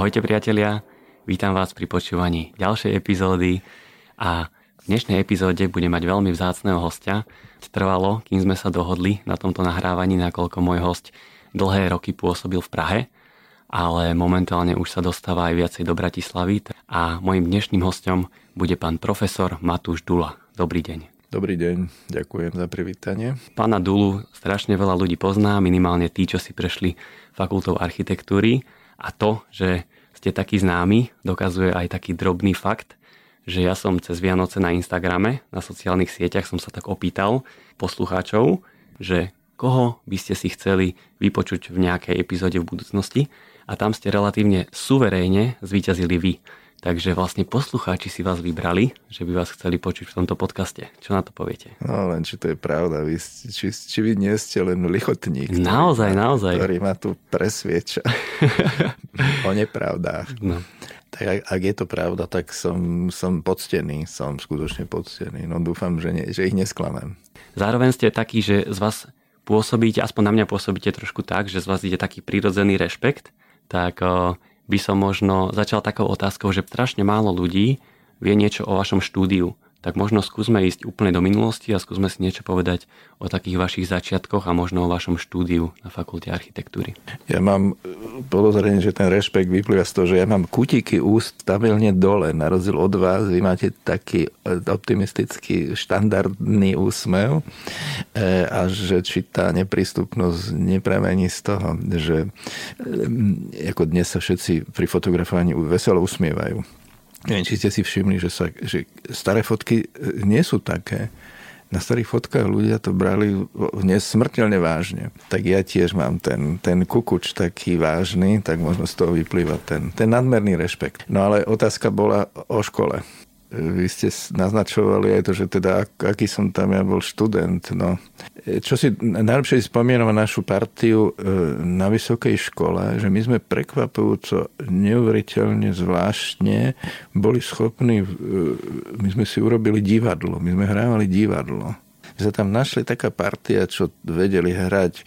Ahojte priatelia, vítam vás pri počúvaní ďalšej epizódy a v dnešnej epizóde bude mať veľmi vzácného hostia. Trvalo, kým sme sa dohodli na tomto nahrávaní, nakoľko môj host dlhé roky pôsobil v Prahe, ale momentálne už sa dostáva aj viacej do Bratislavy a mojim dnešným hostom bude pán profesor Matúš Dula. Dobrý deň. Dobrý deň, ďakujem za privítanie. Pána Dulu strašne veľa ľudí pozná, minimálne tí, čo si prešli fakultou architektúry a to, že ste taký známy, dokazuje aj taký drobný fakt, že ja som cez Vianoce na Instagrame, na sociálnych sieťach som sa tak opýtal poslucháčov, že koho by ste si chceli vypočuť v nejakej epizóde v budúcnosti a tam ste relatívne suverénne zvíťazili vy. Takže vlastne poslucháči si vás vybrali, že by vás chceli počuť v tomto podcaste. Čo na to poviete? No len, či to je pravda. Vy, či, či vy nie ste len lichotník. Naozaj, ktorý, naozaj. Ktorý ma tu presvieča o nepravdách. No. Tak ak je to pravda, tak som, som poctený. Som skutočne poctený. No dúfam, že, nie, že ich nesklamem. Zároveň ste taký, že z vás pôsobíte, aspoň na mňa pôsobíte trošku tak, že z vás ide taký prirodzený rešpekt, tak by som možno začal takou otázkou, že strašne málo ľudí vie niečo o vašom štúdiu tak možno skúsme ísť úplne do minulosti a skúsme si niečo povedať o takých vašich začiatkoch a možno o vašom štúdiu na fakulte architektúry. Ja mám e, podozrenie, že ten rešpekt vyplýva z toho, že ja mám kutiky úst stabilne dole, na rozdiel od vás. Vy máte taký e, optimistický, štandardný úsmev e, a že či tá neprístupnosť nepremení z toho, že ako dnes sa všetci pri fotografovaní veselo usmievajú Neviem, či ste si všimli, že, sa, že staré fotky e, nie sú také. Na starých fotkách ľudia to brali nesmrteľne vážne. Tak ja tiež mám ten, ten kukuč taký vážny, tak možno z toho vyplýva ten, ten nadmerný rešpekt. No ale otázka bola o škole vy ste naznačovali aj to, že teda aký som tam ja bol študent. No. Čo si najlepšie spomínam na našu partiu e, na vysokej škole, že my sme prekvapujúco neuveriteľne zvláštne boli schopní, e, my sme si urobili divadlo, my sme hrávali divadlo sa tam našli taká partia, čo vedeli hrať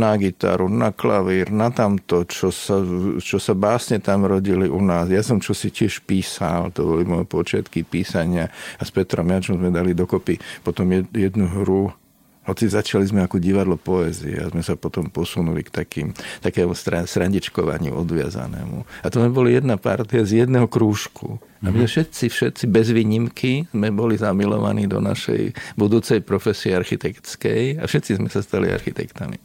na gitaru, na klavír, na tamto, čo sa, čo sa básne tam rodili u nás. Ja som čo si tiež písal, to boli moje počiatky písania a s Petrom Jačom sme dali dokopy potom jednu hru hoci začali sme ako divadlo poézie a sme sa potom posunuli k takým, takému srandičkovaniu odviazanému. A to sme boli jedna partia z jedného krúžku. A my mhm. všetci, všetci bez výnimky sme boli zamilovaní do našej budúcej profesie architektskej a všetci sme sa stali architektami.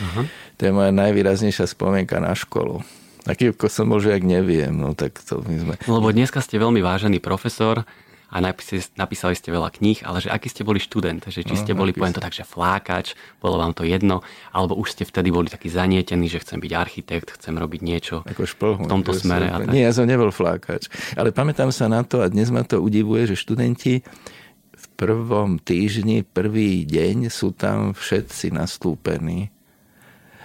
Aha. To je moja najvýraznejšia spomienka na školu. Aký som bol žiak, neviem. No, tak to my sme... Lebo dneska ste veľmi vážený profesor, a napísali, napísali ste veľa kníh, ale že aký ste boli študent, že či no, ste boli, poviem to tak, že flákač, bolo vám to jedno, alebo už ste vtedy boli taký zanietení, že chcem byť architekt, chcem robiť niečo Ako šplhu, v tomto smere. A tak. Nie, ja som nebol flákač, ale pamätám sa na to a dnes ma to udivuje, že študenti v prvom týždni, prvý deň sú tam všetci nastúpení.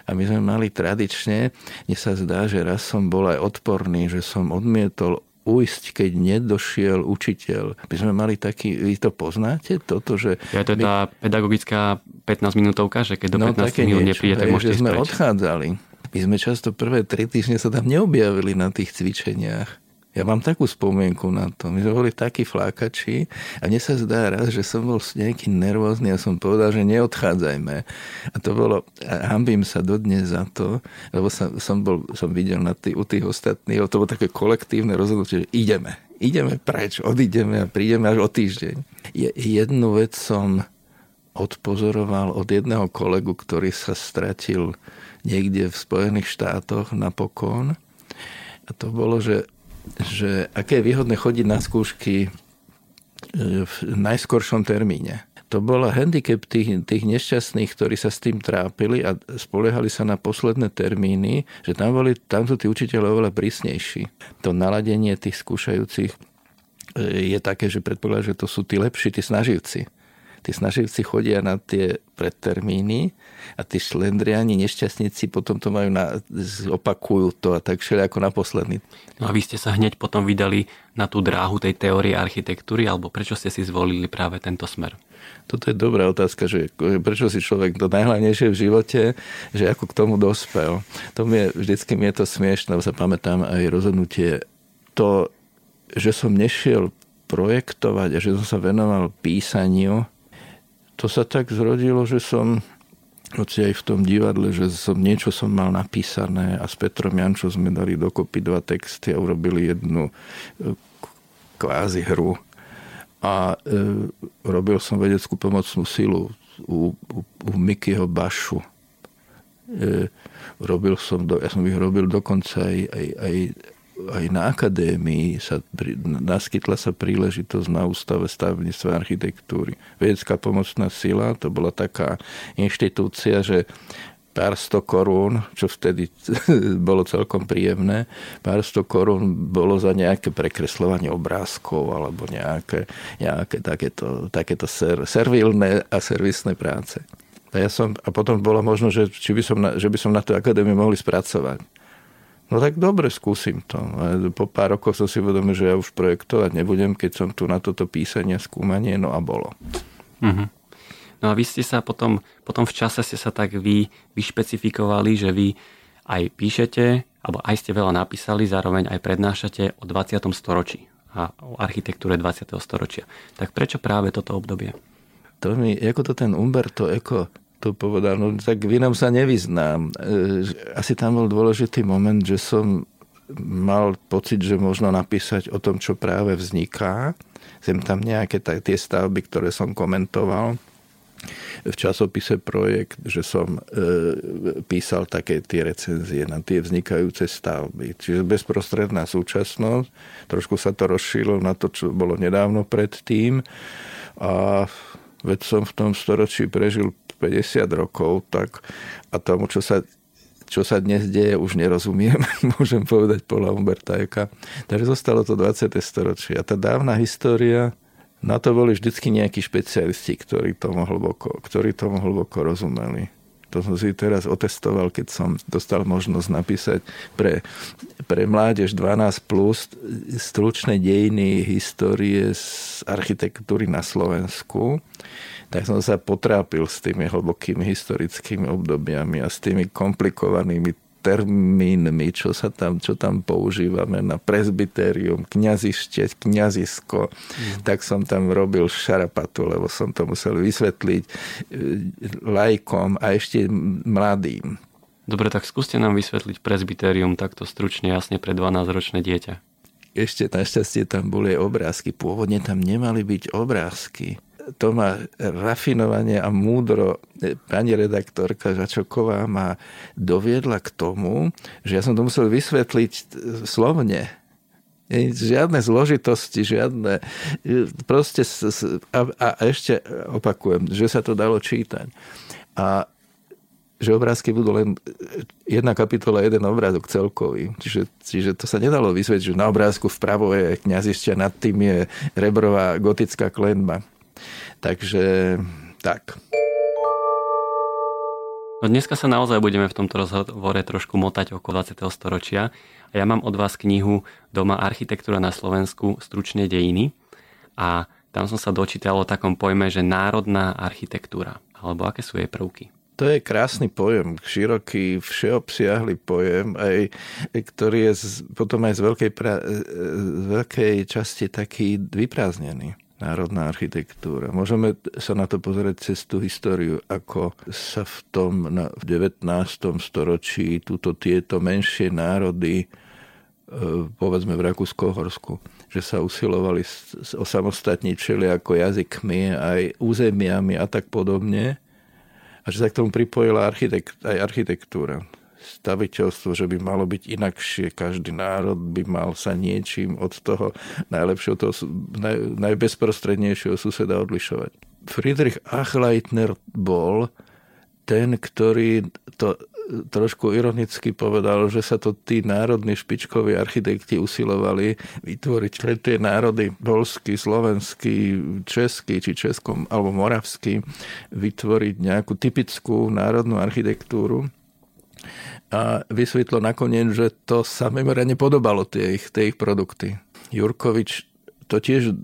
A my sme mali tradične, mne sa zdá, že raz som bol aj odporný, že som odmietol ujsť, keď nedošiel učiteľ. My sme mali taký, vy to poznáte, toto, že... Ja to je my... tá pedagogická 15 minútovka, že keď do no, 15 minút nepríde, tak môžete že sme odchádzali. My sme často prvé tri týždne sa tam neobjavili na tých cvičeniach. Ja mám takú spomienku na to. My sme boli takí flákači a mne sa zdá raz, že som bol nejaký nervózny a som povedal, že neodchádzajme. A to bolo, a hambím sa dodnes za to, lebo som, som, bol, som videl na tý, u tých ostatných, to bolo také kolektívne rozhodnutie, že ideme. Ideme preč, odídeme a prídeme až o týždeň. Je, jednu vec som odpozoroval od jedného kolegu, ktorý sa stratil niekde v Spojených štátoch napokon. A to bolo, že že aké je výhodné chodiť na skúšky e, v najskoršom termíne. To bola handicap tých, tých nešťastných, ktorí sa s tým trápili a spoliehali sa na posledné termíny, že tam, boli, tam sú tí učiteľe oveľa prísnejší. To naladenie tých skúšajúcich e, je také, že predpokladá, že to sú tí lepší, tí snaživci. Tí snaživci chodia na tie predtermíny a tí šlendriani, nešťastníci potom to majú na, opakujú to a tak všeli ako na posledný. No a vy ste sa hneď potom vydali na tú dráhu tej teórie architektúry, alebo prečo ste si zvolili práve tento smer? Toto je dobrá otázka, že prečo si človek to najhlavnejšie v živote, že ako k tomu dospel. To mi je, vždycky mi je to smiešne, sa pamätám aj rozhodnutie to, že som nešiel projektovať a že som sa venoval písaniu, to sa tak zrodilo, že som hoci aj v tom divadle, že som, niečo som mal napísané a s Petrom Jančom sme dali dokopy dva texty a urobili jednu e, kvázi hru. A e, robil som vedeckú pomocnú silu u, u, u Mikyho Bašu. E, robil som, do, ja som ich robil dokonca aj, aj, aj aj na akadémii sa naskytla sa príležitosť na ústave stavebníctva architektúry. Vedecká pomocná sila, to bola taká inštitúcia, že pár sto korún, čo vtedy bolo celkom príjemné, pár sto korún bolo za nejaké prekreslovanie obrázkov alebo nejaké, nejaké takéto, takéto ser, servilné a servisné práce. A, ja som, a potom bolo možno, že, či by som na, že by som na tú akadémiu mohli spracovať. No tak dobre, skúsim to. A po pár rokov som si uvedomil, že ja už projektovať nebudem, keď som tu na toto písanie, skúmanie, no a bolo. Uh-huh. No a vy ste sa potom, potom v čase ste sa tak vy vyšpecifikovali, že vy aj píšete, alebo aj ste veľa napísali, zároveň aj prednášate o 20. storočí a o architektúre 20. storočia. Tak prečo práve toto obdobie? To mi, ako to ten Umberto Eco to povedal, no tak v inom sa nevyznám. E, asi tam bol dôležitý moment, že som mal pocit, že možno napísať o tom, čo práve vzniká. Sem tam nejaké tie stavby, ktoré som komentoval v časopise Projekt, že som e, písal také tie recenzie na tie vznikajúce stavby. Čiže bezprostredná súčasnosť, trošku sa to rozšírilo na to, čo bolo nedávno predtým a veď som v tom storočí prežil 50 rokov, tak a tomu, čo sa čo sa dnes deje, už nerozumiem, môžem povedať podľa Umberta Eka. Takže zostalo to 20. storočie. A tá dávna história, na to boli vždycky nejakí špecialisti, ktorí tomu hlboko, ktorí tomu hlboko rozumeli. To som si teraz otestoval, keď som dostal možnosť napísať pre, pre mládež 12 plus stručné dejiny histórie z architektúry na Slovensku tak som sa potrápil s tými hlbokými historickými obdobiami a s tými komplikovanými termínmi, čo, sa tam, čo tam používame na presbyterium, kňazište, kňazisko, mm. tak som tam robil šarapatu, lebo som to musel vysvetliť e, lajkom a ešte mladým. Dobre, tak skúste nám vysvetliť presbyterium takto stručne, jasne pre 12-ročné dieťa. Ešte našťastie tam boli obrázky. Pôvodne tam nemali byť obrázky to má rafinovanie a múdro pani redaktorka Žačoková ma doviedla k tomu, že ja som to musel vysvetliť slovne. Žiadne zložitosti, žiadne... Proste... A, a ešte opakujem, že sa to dalo čítať. A že obrázky budú len jedna kapitola, jeden obrázok celkový. Čiže, čiže to sa nedalo vysvetliť, že na obrázku vpravo je kniazišťa, nad tým je rebrová gotická klenba. Takže tak. No dneska sa naozaj budeme v tomto rozhovore trošku motať okolo 20. storočia. A ja mám od vás knihu Doma architektúra na Slovensku, stručne dejiny. A tam som sa dočítal o takom pojme, že národná architektúra. Alebo aké sú jej prvky? To je krásny pojem, široký, všeobsiahly pojem, aj, ktorý je potom aj z veľkej, pra, z veľkej časti taký vyprázdnený národná architektúra. Môžeme sa na to pozrieť cez tú históriu, ako sa v tom na, v 19. storočí túto tieto menšie národy e, povedzme v Rakúsko-Horsku, že sa usilovali osamostatniť všeli ako jazykmi, aj územiami a tak podobne. A že sa k tomu pripojila architekt, aj architektúra staviteľstvo, že by malo byť inakšie. Každý národ by mal sa niečím od toho najlepšieho, toho, naj, najbezprostrednejšieho suseda odlišovať. Friedrich Achleitner bol ten, ktorý to trošku ironicky povedal, že sa to tí národní špičkoví architekti usilovali vytvoriť pre tie národy polský, slovenský, český či českom alebo moravský vytvoriť nejakú typickú národnú architektúru a vysvetlo nakoniec, že to sa mimoriadne podobalo tie ich, tie ich produkty. Jurkovič to tiež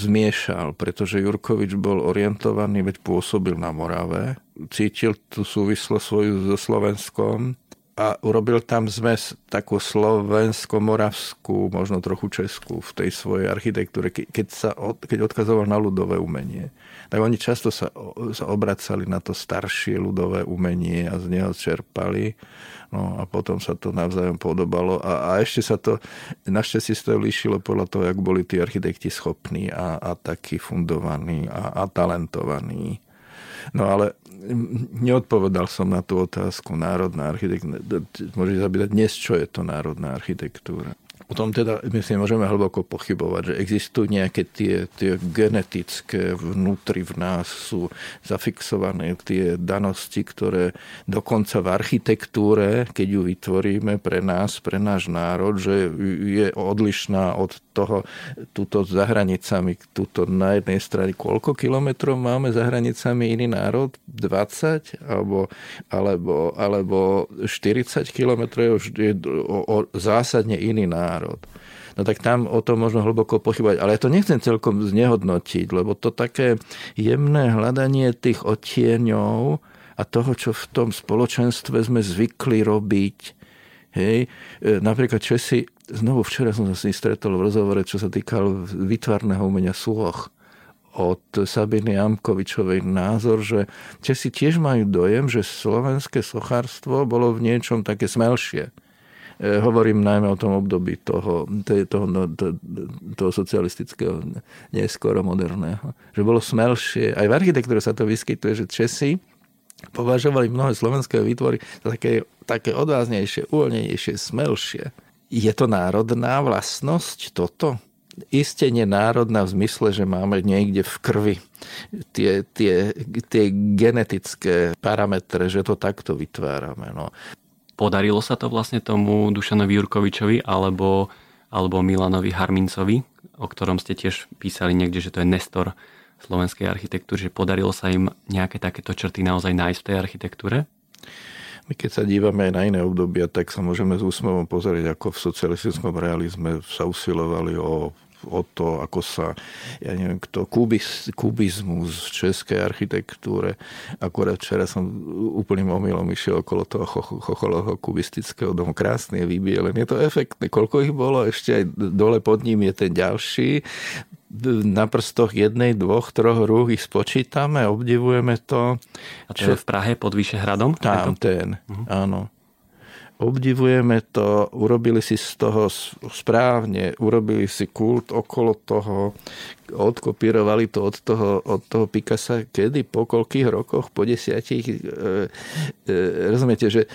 zmiešal, pretože Jurkovič bol orientovaný, veď pôsobil na Morave, cítil tú súvislosť svoju so Slovenskom a urobil tam zmes takú slovensko-moravskú, možno trochu českú v tej svojej architektúre, keď, sa, keď odkazoval na ľudové umenie. Tak oni často sa, sa obracali na to staršie ľudové umenie a z neho čerpali No a potom sa to navzájom podobalo a, a ešte sa to, našťastie sa to líšilo podľa toho, jak boli tí architekti schopní a, a takí fundovaní a, a talentovaní. No ale neodpovedal som na tú otázku národná architektúra. Môžete zapýtať dnes, čo je to národná architektúra. O tom teda, myslím, môžeme hlboko pochybovať, že existujú nejaké tie, tie genetické vnútri v nás sú zafixované tie danosti, ktoré dokonca v architektúre, keď ju vytvoríme pre nás, pre náš národ, že je odlišná od toho, túto za hranicami, túto na jednej strane, koľko kilometrov máme za hranicami iný národ? 20? Alebo, alebo, alebo 40 kilometrov je o, o, zásadne iný národ národ. No tak tam o tom možno hlboko pochybať. Ale ja to nechcem celkom znehodnotiť, lebo to také jemné hľadanie tých odtieňov a toho, čo v tom spoločenstve sme zvykli robiť. Hej, e, napríklad Česi, znovu včera som sa s stretol v rozhovore, čo sa týkal vytvarného umenia súloch od Sabiny Amkovičovej názor, že Česi tiež majú dojem, že slovenské sochárstvo bolo v niečom také smelšie hovorím najmä o tom období toho, toho, no, toho socialistického, neskoro moderného. Že bolo smelšie. Aj v architektúre sa to vyskytuje, že Česi považovali mnohé slovenské výtvory za také, také odváznejšie, uvoľnejšie, smelšie. Je to národná vlastnosť toto? Isté národná v zmysle, že máme niekde v krvi tie, tie, tie genetické parametre, že to takto vytvárame. No. Podarilo sa to vlastne tomu Dušanovi Jurkovičovi alebo, alebo Milanovi Harmincovi, o ktorom ste tiež písali niekde, že to je Nestor slovenskej architektúry, že podarilo sa im nejaké takéto črty naozaj nájsť v tej architektúre? My keď sa dívame aj na iné obdobia, tak sa môžeme s úsmevom pozrieť, ako v socialistickom realizme sa usilovali o o to, ako sa, ja neviem kto, kubis, kubizmus v českej architektúre. Akurát včera som úplným omylom išiel okolo toho chocholovho kubistického domu. Krásne je. Je to efektné. Koľko ich bolo? Ešte aj dole pod ním je ten ďalší na prstoch jednej, dvoch, troch rúk ich spočítame, obdivujeme to. A čo je v Prahe pod Vyšehradom? Tam ten, uh-huh. áno obdivujeme to, urobili si z toho správne, urobili si kult okolo toho, odkopírovali to od toho, od toho Picasa, kedy, po koľkých rokoch, po desiatich, e, e, rozumiete, že e,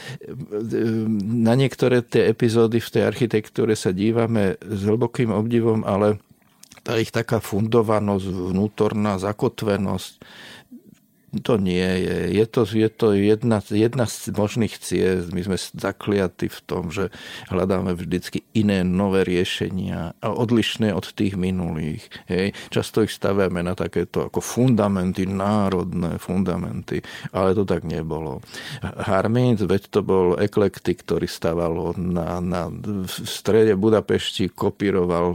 na niektoré tie epizódy v tej architektúre sa dívame s hlbokým obdivom, ale tá ich taká fundovanosť, vnútorná zakotvenosť, to nie je. Je to, je to jedna, jedna z možných ciest. My sme zakliatí v tom, že hľadáme vždycky iné nové riešenia odlišné od tých minulých. Hej. Často ich staviame na takéto ako fundamenty, národné fundamenty, ale to tak nebolo. Harminc, veď to bol eklektik, ktorý staval na, na, v strede Budapešti, kopíroval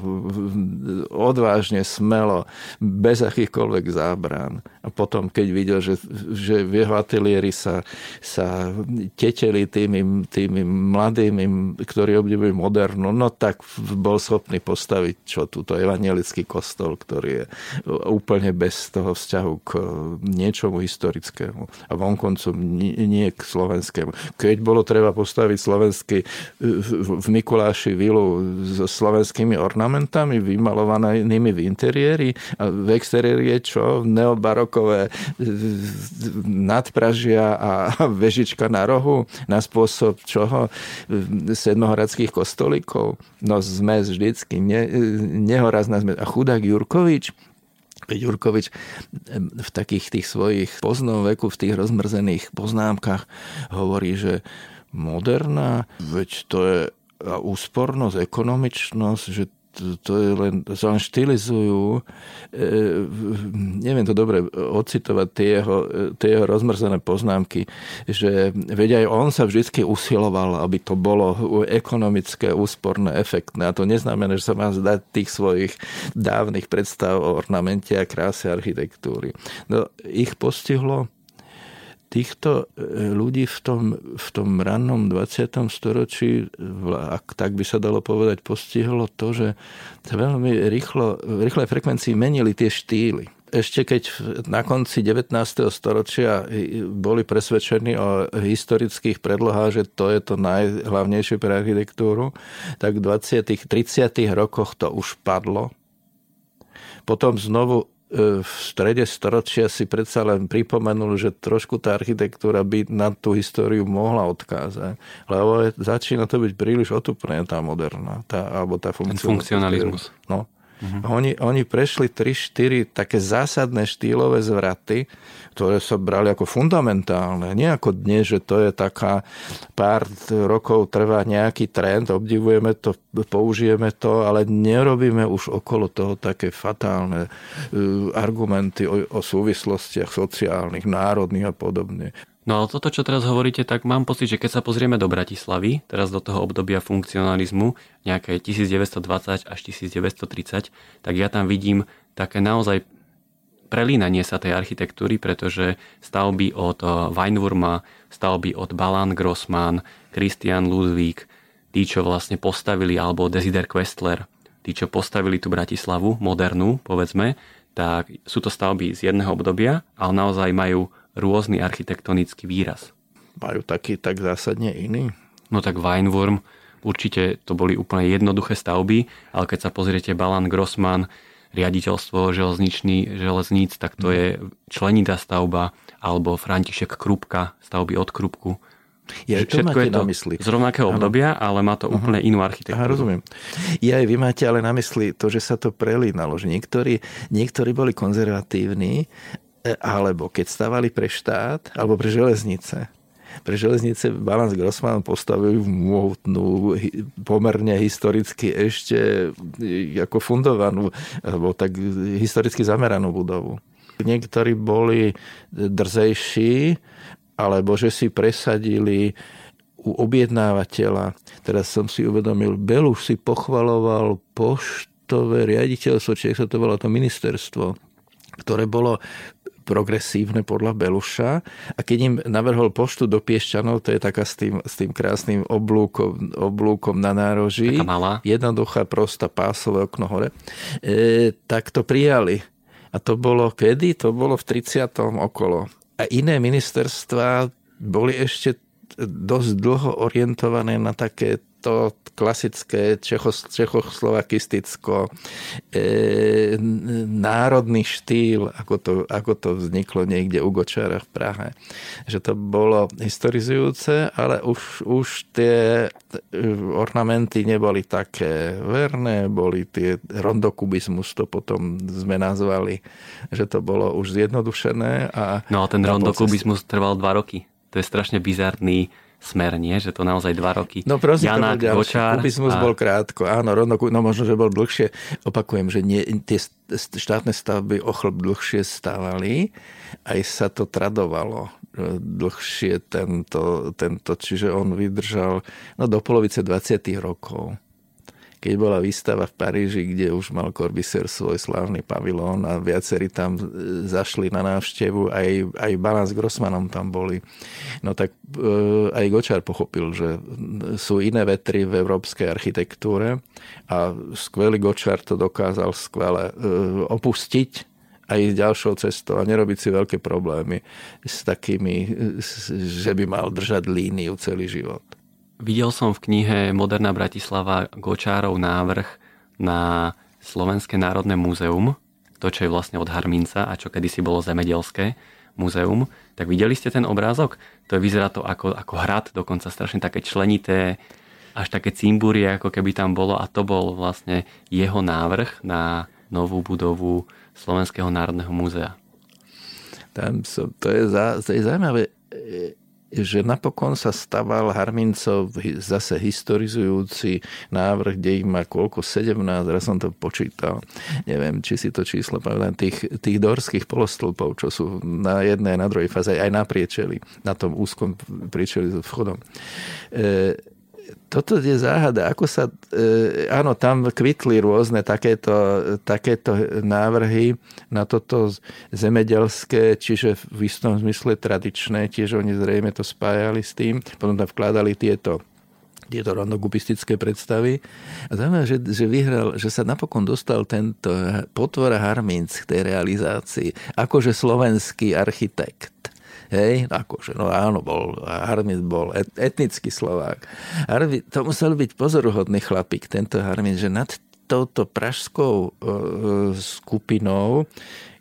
odvážne, smelo, bez akýchkoľvek zábran. A potom, keď videl, že, že v jeho ateliéri sa, sa teteli tými, tými mladými, ktorí obdivujú modernu, no tak bol schopný postaviť čo túto evangelický kostol, ktorý je úplne bez toho vzťahu k niečomu historickému a vonkoncom nie k slovenskému. Keď bolo treba postaviť slovenský v Mikuláši vilu so slovenskými ornamentami vymalovanými v interiéri a v exteriéri je čo? Neobarokové nadpražia a vežička na rohu na spôsob čoho? Sedmohradských kostolíkov. No zmes vždycky, ne, nehorazná zmes. A chudák Jurkovič, Jurkovič v takých tých svojich poznom veku, v tých rozmrzených poznámkach hovorí, že moderná, veď to je úspornosť, ekonomičnosť, že to je len, sa len štilizujú. E, neviem to dobre ocitovať tie jeho, tie jeho rozmrzené poznámky, že veď aj on sa vždy usiloval, aby to bolo ekonomické, úsporné, efektné. A to neznamená, že sa má zdať tých svojich dávnych predstav o ornamente a kráse architektúry. No, ich postihlo týchto e, ľudí v tom, v tom rannom 20. storočí, ak tak by sa dalo povedať, postihlo to, že veľmi rýchlo, v rýchlej frekvencii menili tie štýly. Ešte keď na konci 19. storočia boli presvedčení o historických predlohách, že to je to najhlavnejšie pre architektúru, tak v 20. 30. rokoch to už padlo. Potom znovu E, v strede storočia si predsa len pripomenul, že trošku tá architektúra by na tú históriu mohla odkázať. Lebo začína to byť príliš otupné, tá moderná, tá, alebo tá funkcionalizmus. No, Uh-huh. Oni, oni prešli 3-4 také zásadné štýlové zvraty, ktoré sa brali ako fundamentálne. Nie ako dnes, že to je taká pár rokov trvá nejaký trend, obdivujeme to, použijeme to, ale nerobíme už okolo toho také fatálne uh, argumenty o, o súvislostiach sociálnych, národných a podobne. No ale toto, čo teraz hovoríte, tak mám pocit, že keď sa pozrieme do Bratislavy, teraz do toho obdobia funkcionalizmu, nejaké 1920 až 1930, tak ja tam vidím také naozaj prelínanie sa tej architektúry, pretože stavby od eh, Weinwurma, stavby od Balan Grossman, Christian Ludwig, tí, čo vlastne postavili, alebo Desider Questler, tí, čo postavili tú Bratislavu, modernú, povedzme, tak sú to stavby z jedného obdobia, ale naozaj majú rôzny architektonický výraz. Majú taký tak zásadne iný? No tak Weinwurm, určite to boli úplne jednoduché stavby, ale keď sa pozriete Balan Grossman, riaditeľstvo železničný, železníc, tak to mhm. je členitá stavba, alebo František Krupka, stavby od Krupku. Ja to máte je to na mysli. z rovnakého obdobia, ale má to uh-huh. úplne inú architektúru. Aha, rozumiem. Ja aj vy máte ale na mysli to, že sa to prelínalo, že niektorí, niektorí boli konzervatívni alebo keď stavali pre štát, alebo pre železnice. Pre železnice Balans Grossman postavili mohutnú, pomerne historicky ešte e, ako fundovanú, alebo tak historicky zameranú budovu. Niektorí boli drzejší, alebo že si presadili u objednávateľa. Teraz som si uvedomil, Beluš si pochvaloval poštové riaditeľstvo, či sa to volá to ministerstvo, ktoré bolo progresívne podľa Beluša a keď im navrhol poštu do Piešťanov, to je taká s tým, s tým krásnym oblúkom, oblúkom na nároží, jednoduchá, prostá pásové okno hore, e, tak to prijali. A to bolo kedy? To bolo v 30. okolo. A iné ministerstva boli ešte dosť dlho orientované na také klasické čechoslovakisticko e, národný štýl, ako to, ako to vzniklo niekde u Gočára v Prahe. Že to bolo historizujúce, ale už, už tie ornamenty neboli také verné, boli tie rondokubizmus, to potom sme nazvali, že to bolo už zjednodušené. A no a ten rondokubizmus trval dva roky. To je strašne bizarný smer, nie? Že to naozaj dva roky. No prosím, Janák, to Gočár. Kubizmus a... bol krátko, áno, rovno, no možno, že bol dlhšie. Opakujem, že nie, tie štátne stavby o chlb dlhšie stávali, aj sa to tradovalo e, dlhšie tento, tento, čiže on vydržal no, do polovice 20. rokov keď bola výstava v Paríži, kde už mal Corbiser svoj slávny pavilón a viacerí tam e, zašli na návštevu, aj, aj Balán s Grossmanom tam boli. No tak e, aj Gočár pochopil, že sú iné vetry v európskej architektúre a skvelý Gočár to dokázal skvele e, opustiť aj ďalšou cestou a nerobiť si veľké problémy s takými, že by mal držať líniu celý život. Videl som v knihe Moderná Bratislava Gočárov návrh na Slovenské národné múzeum, to, čo je vlastne od Harminca a čo kedysi bolo zemedelské múzeum, tak videli ste ten obrázok? To je, vyzerá to ako, ako hrad, dokonca strašne také členité, až také cimbúrie, ako keby tam bolo a to bol vlastne jeho návrh na novú budovu Slovenského národného múzea. Tam so, to, je za, to je zaujímavé že napokon sa staval Harmincov zase historizujúci návrh, kde ich má koľko, 17, raz som to počítal, neviem, či si to číslo pamätám, tých, tých dorských polostĺpov, čo sú na jednej, na druhej fáze, aj na priečeli, na tom úzkom priečeli s vchodom. E, toto je záhada. Ako sa, e, áno, tam kvitli rôzne takéto, takéto návrhy na toto zemedelské, čiže v istom zmysle tradičné, tiež oni zrejme to spájali s tým, potom tam vkladali tieto tieto rondogupistické predstavy. A znamená, že, že vyhral, že sa napokon dostal tento potvor Harminc k tej realizácii, akože slovenský architekt Hej, akože, no áno, bol, Harmit bol et, etnický Slovák. Harmit, to musel byť pozoruhodný chlapík, tento Harmit, že nad touto pražskou e, skupinou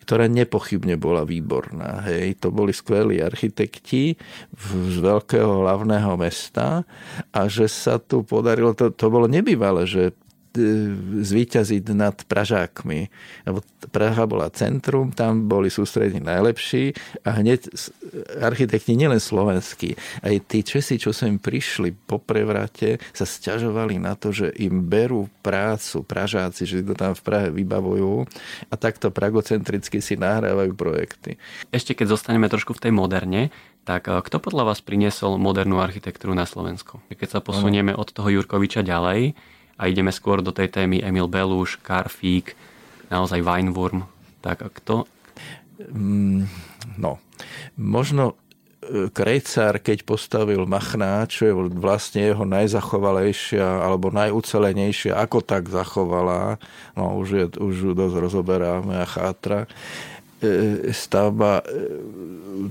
ktorá nepochybne bola výborná. Hej. To boli skvelí architekti z veľkého hlavného mesta a že sa tu podarilo, to, to bolo nebývalé, že zvíťaziť nad Pražákmi. Lebo Praha bola centrum, tam boli sústrední najlepší a hneď architekti nielen slovenskí, aj tí Česi, čo sem prišli po prevrate, sa sťažovali na to, že im berú prácu Pražáci, že to tam v Prahe vybavujú a takto pragocentricky si nahrávajú projekty. Ešte keď zostaneme trošku v tej moderne, tak eh, kto podľa vás priniesol modernú architektúru na Slovensko? Keď sa posunieme od toho Jurkoviča ďalej, a ideme skôr do tej témy Emil Beluš, Karfík, naozaj Weinwurm. Tak a kto? Mm, no, možno e, Krejcár, keď postavil Machná, čo je vlastne jeho najzachovalejšia alebo najucelenejšia, ako tak zachovala, no už, je, už dosť rozoberáme a chátra, stavba, e,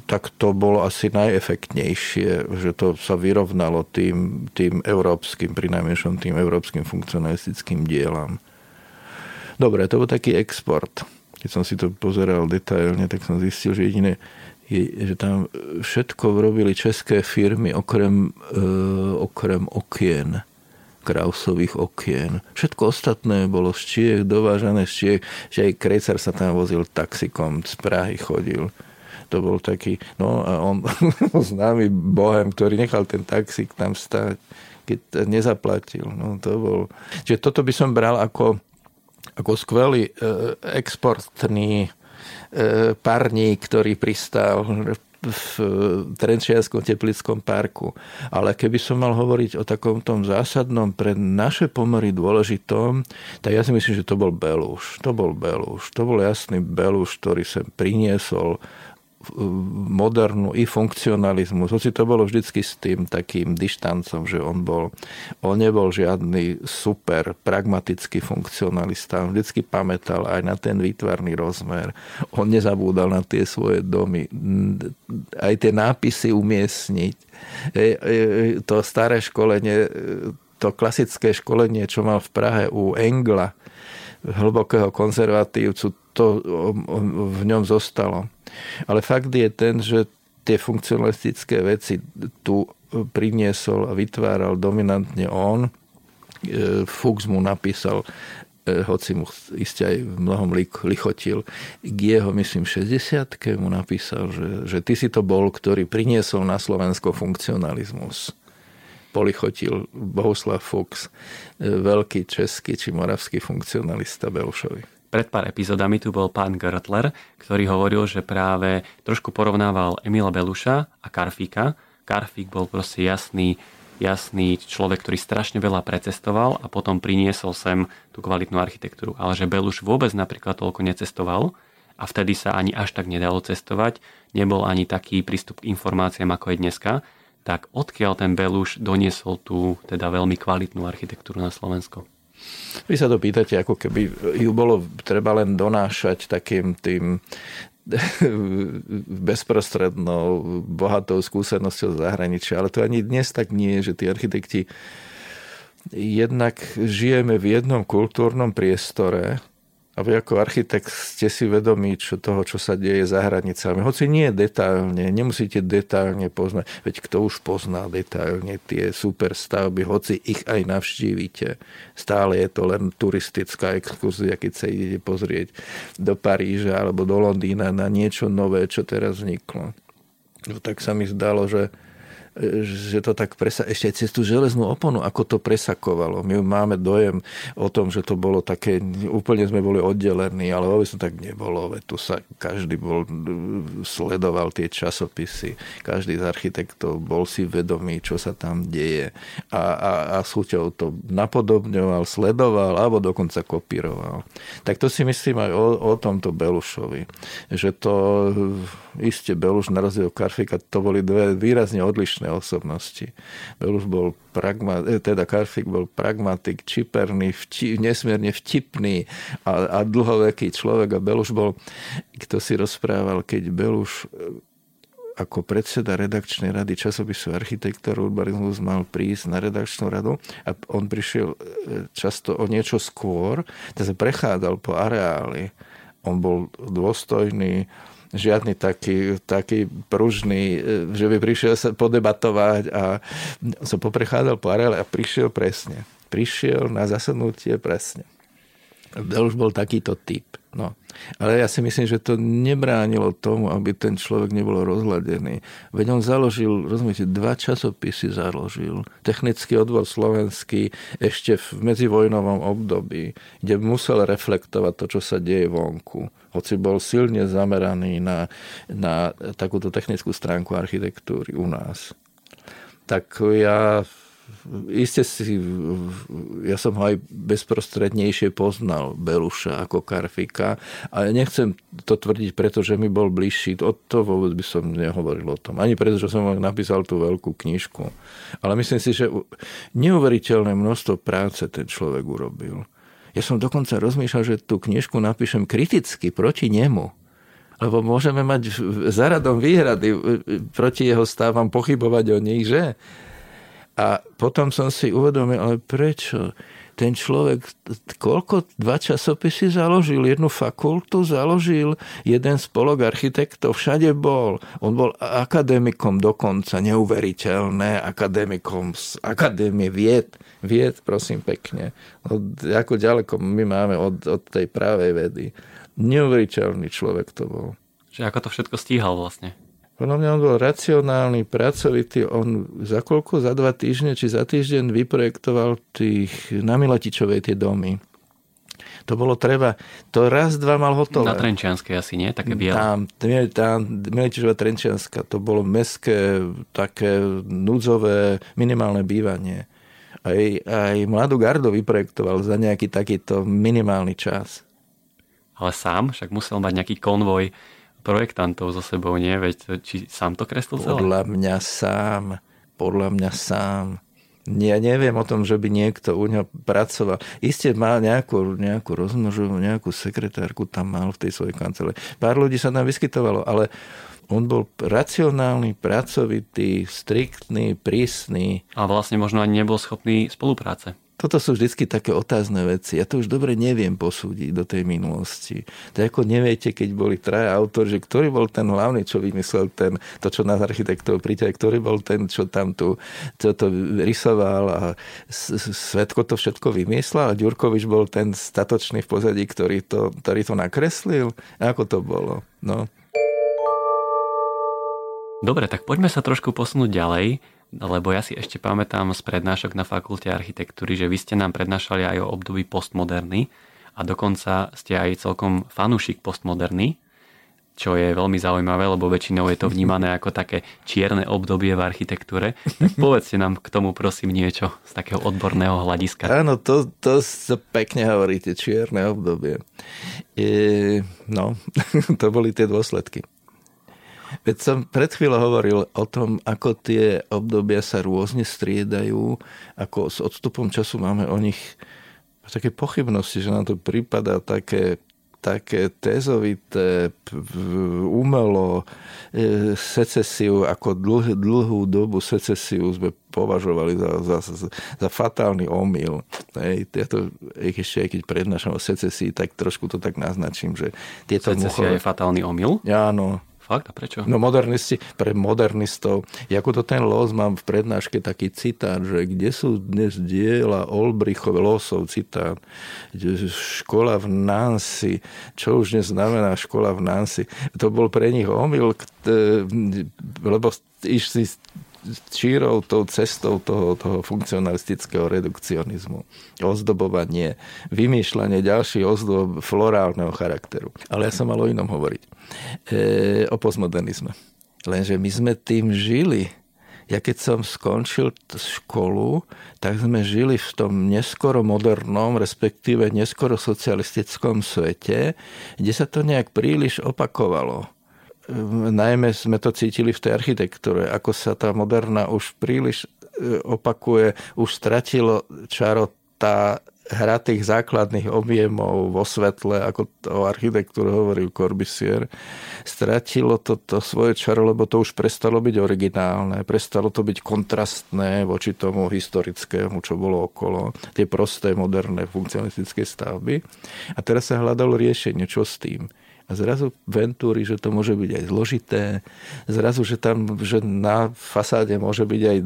tak to bolo asi najefektnejšie, že to sa vyrovnalo tým, tým európskym, pri najmenšom tým európskym funkcionalistickým dielam. Dobre, to bol taký export. Keď som si to pozeral detailne, tak som zistil, že jediné, je, že tam všetko robili české firmy okrem, e, okrem okien Krausových okien. Všetko ostatné bolo z Čiech, dovážané z Čiech, že aj Krecar sa tam vozil taxikom, z Prahy chodil. To bol taký, no a on známy bohem, ktorý nechal ten taxík tam stáť, keď nezaplatil. No to bol... Čiže toto by som bral ako, ako skvelý e, exportný e, parník, ktorý pristal v Trenčianskom teplickom parku. Ale keby som mal hovoriť o takom tom zásadnom pre naše pomery dôležitom, tak ja si myslím, že to bol Beluš. To bol Beluš. To bol jasný Beluš, ktorý sem priniesol modernú i funkcionalizmus. Hoci to bolo vždycky s tým takým dištancom, že on bol, on nebol žiadny super pragmatický funkcionalista. On vždycky pamätal aj na ten výtvarný rozmer. On nezabúdal na tie svoje domy. Aj tie nápisy umiestniť. To staré školenie, to klasické školenie, čo mal v Prahe u Engla, hlbokého konzervatívcu, to v ňom zostalo. Ale fakt je ten, že tie funkcionalistické veci tu priniesol a vytváral dominantne on. E, Fuchs mu napísal e, hoci mu iste aj v mnohom lichotil, k jeho, myslím, 60 mu napísal, že, že ty si to bol, ktorý priniesol na Slovensko funkcionalizmus. Polichotil Bohuslav Fuchs, e, veľký český či moravský funkcionalista Belšovi pred pár epizódami tu bol pán Gertler, ktorý hovoril, že práve trošku porovnával Emila Beluša a Karfíka. Karfík bol proste jasný, jasný človek, ktorý strašne veľa precestoval a potom priniesol sem tú kvalitnú architektúru. Ale že Beluš vôbec napríklad toľko necestoval a vtedy sa ani až tak nedalo cestovať, nebol ani taký prístup k informáciám, ako je dneska, tak odkiaľ ten Beluš doniesol tú teda veľmi kvalitnú architektúru na Slovensko? Vy sa to pýtate, ako keby ju bolo treba len donášať takým tým bezprostrednou, bohatou skúsenosťou zahraničia. Ale to ani dnes tak nie, že tí architekti jednak žijeme v jednom kultúrnom priestore A vy ako architekt ste si vedomí čo toho, čo sa deje za hranicami. Hoci nie detailne, nemusíte detailne poznať. Veď kto už pozná detailne tie super stavby, hoci ich aj navštívite. Stále je to len turistická exkurzia, keď sa idete pozrieť do Paríža alebo do Londýna na niečo nové, čo teraz vzniklo. No, tak sa mi zdalo, že že to tak presa... ešte cez tú železnú oponu, ako to presakovalo. My máme dojem o tom, že to bolo také, úplne sme boli oddelení, ale vôbec to tak nebolo. Veď tu sa každý bol, sledoval tie časopisy, každý z architektov bol si vedomý, čo sa tam deje a, a, a súťou to napodobňoval, sledoval alebo dokonca kopíroval. Tak to si myslím aj o, o tomto Belušovi, že to iste Beluš na rozdiel Karfika, to boli dve výrazne odlišné osobnosti. Belus bol pragma, eh, teda Karfik bol pragmatik, čiperný, vtip, nesmierne vtipný a, a dlhoveký človek a Beluš bol, kto si rozprával, keď Beluš eh, ako predseda redakčnej rady časopisu Architektúra urbanizmus mal prísť na redakčnú radu a on prišiel eh, často o niečo skôr, sa prechádzal po areáli. On bol dôstojný, žiadny taký, taký pružný, e, že by prišiel sa podebatovať a som poprechádzal po areále a prišiel presne. Prišiel na zasadnutie presne. Už bol takýto typ. No. Ale ja si myslím, že to nebránilo tomu, aby ten človek nebol rozhľadený. Veď on založil, rozumiete, dva časopisy založil. Technický odbor slovenský ešte v medzivojnovom období, kde musel reflektovať to, čo sa deje vonku. Hoci bol silne zameraný na, na takúto technickú stránku architektúry u nás. Tak ja iste si, ja som ho aj bezprostrednejšie poznal Beluša ako Karfika, ale nechcem to tvrdiť, pretože mi bol bližší. O to vôbec by som nehovoril o tom. Ani preto, že som napísal tú veľkú knižku. Ale myslím si, že neuveriteľné množstvo práce ten človek urobil. Ja som dokonca rozmýšľal, že tú knižku napíšem kriticky proti nemu lebo môžeme mať za radom výhrady proti jeho stávam pochybovať o nich, že? A potom som si uvedomil, ale prečo? Ten človek, koľko dva časopisy založil, jednu fakultu založil, jeden spolok architektov, všade bol. On bol akademikom dokonca, neuveriteľné, akademikom z akadémie vied. Vied, prosím pekne. Od, ako ďaleko my máme od, od tej právej vedy. Neuveriteľný človek to bol. Že ako to všetko stíhal vlastne. Podľa mňa on bol racionálny, pracovitý. On za koľko? Za dva týždne či za týždeň vyprojektoval tých, na Miletičovej tie domy. To bolo treba, to raz, dva mal hotové. Na Trenčianskej asi, nie? Také biele. Tam, tam Miletičová Trenčianska, to bolo meské, také núdzové, minimálne bývanie. Aj, aj mladú gardu vyprojektoval za nejaký takýto minimálny čas. Ale sám, však musel mať nejaký konvoj projektantov so sebou, nie? Veď či sám to kreslil celé? Podľa mňa sám. Podľa mňa sám. Ja neviem o tom, že by niekto u neho pracoval. Isté má nejakú, nejakú rozmnožovú, nejakú sekretárku tam mal v tej svojej kancele. Pár ľudí sa tam vyskytovalo, ale on bol racionálny, pracovitý, striktný, prísny. A vlastne možno ani nebol schopný spolupráce toto sú vždy také otázne veci. Ja to už dobre neviem posúdiť do tej minulosti. To ako neviete, keď boli traja autori, že ktorý bol ten hlavný, čo vymyslel ten, to, čo nás architektov priťahuje, ktorý bol ten, čo tam tu čo rysoval a Svetko to všetko vymyslel a Ďurkovič bol ten statočný v pozadí, ktorý to, ktorý to nakreslil. Ako to bolo? No. Dobre, tak poďme sa trošku posunúť ďalej lebo ja si ešte pamätám z prednášok na fakulte architektúry, že vy ste nám prednášali aj o období postmoderny a dokonca ste aj celkom fanúšik postmoderny, čo je veľmi zaujímavé, lebo väčšinou je to vnímané ako také čierne obdobie v architektúre. Tak povedzte nám k tomu prosím niečo z takého odborného hľadiska. Áno, to, to, to pekne hovoríte, čierne obdobie. E, no, to boli tie dôsledky. Veď som pred chvíľou hovoril o tom, ako tie obdobia sa rôzne striedajú, ako s odstupom času máme o nich také pochybnosti, že nám to prípada také také tézovité, umelo e, secesiu, ako dlh, dlhú dobu secesiu sme považovali za, za, za, fatálny omyl. Hej, ja to, ešte aj keď prednášam o secesii, tak trošku to tak naznačím, že tieto Secesia muchové... je fatálny omyl? Áno, Fakt? A prečo? No modernisti, pre modernistov, ako to ten los mám v prednáške taký citát, že kde sú dnes diela Olbrichov, losov citát, škola v Nancy, čo už dnes znamená škola v Nancy. To bol pre nich omyl, lebo išli čírou tou cestou toho, toho funkcionalistického redukcionizmu. Ozdobovanie, vymýšľanie ďalších ozdob florálneho charakteru. Ale ja som mal o inom hovoriť. E, o postmodernizme. Lenže my sme tým žili. Ja keď som skončil školu, tak sme žili v tom neskoro modernom, respektíve neskoro socialistickom svete, kde sa to nejak príliš opakovalo najmä sme to cítili v tej architektúre, ako sa tá moderná už príliš e, opakuje, už stratilo čaro tá hra tých základných objemov vo svetle, ako o architektúre hovoril Corbusier, stratilo to, to svoje čaro, lebo to už prestalo byť originálne, prestalo to byť kontrastné voči tomu historickému, čo bolo okolo, tie prosté, moderné, funkcionalistické stavby. A teraz sa hľadalo riešenie, čo s tým a zrazu ventúry, že to môže byť aj zložité, zrazu, že tam že na fasáde môže byť aj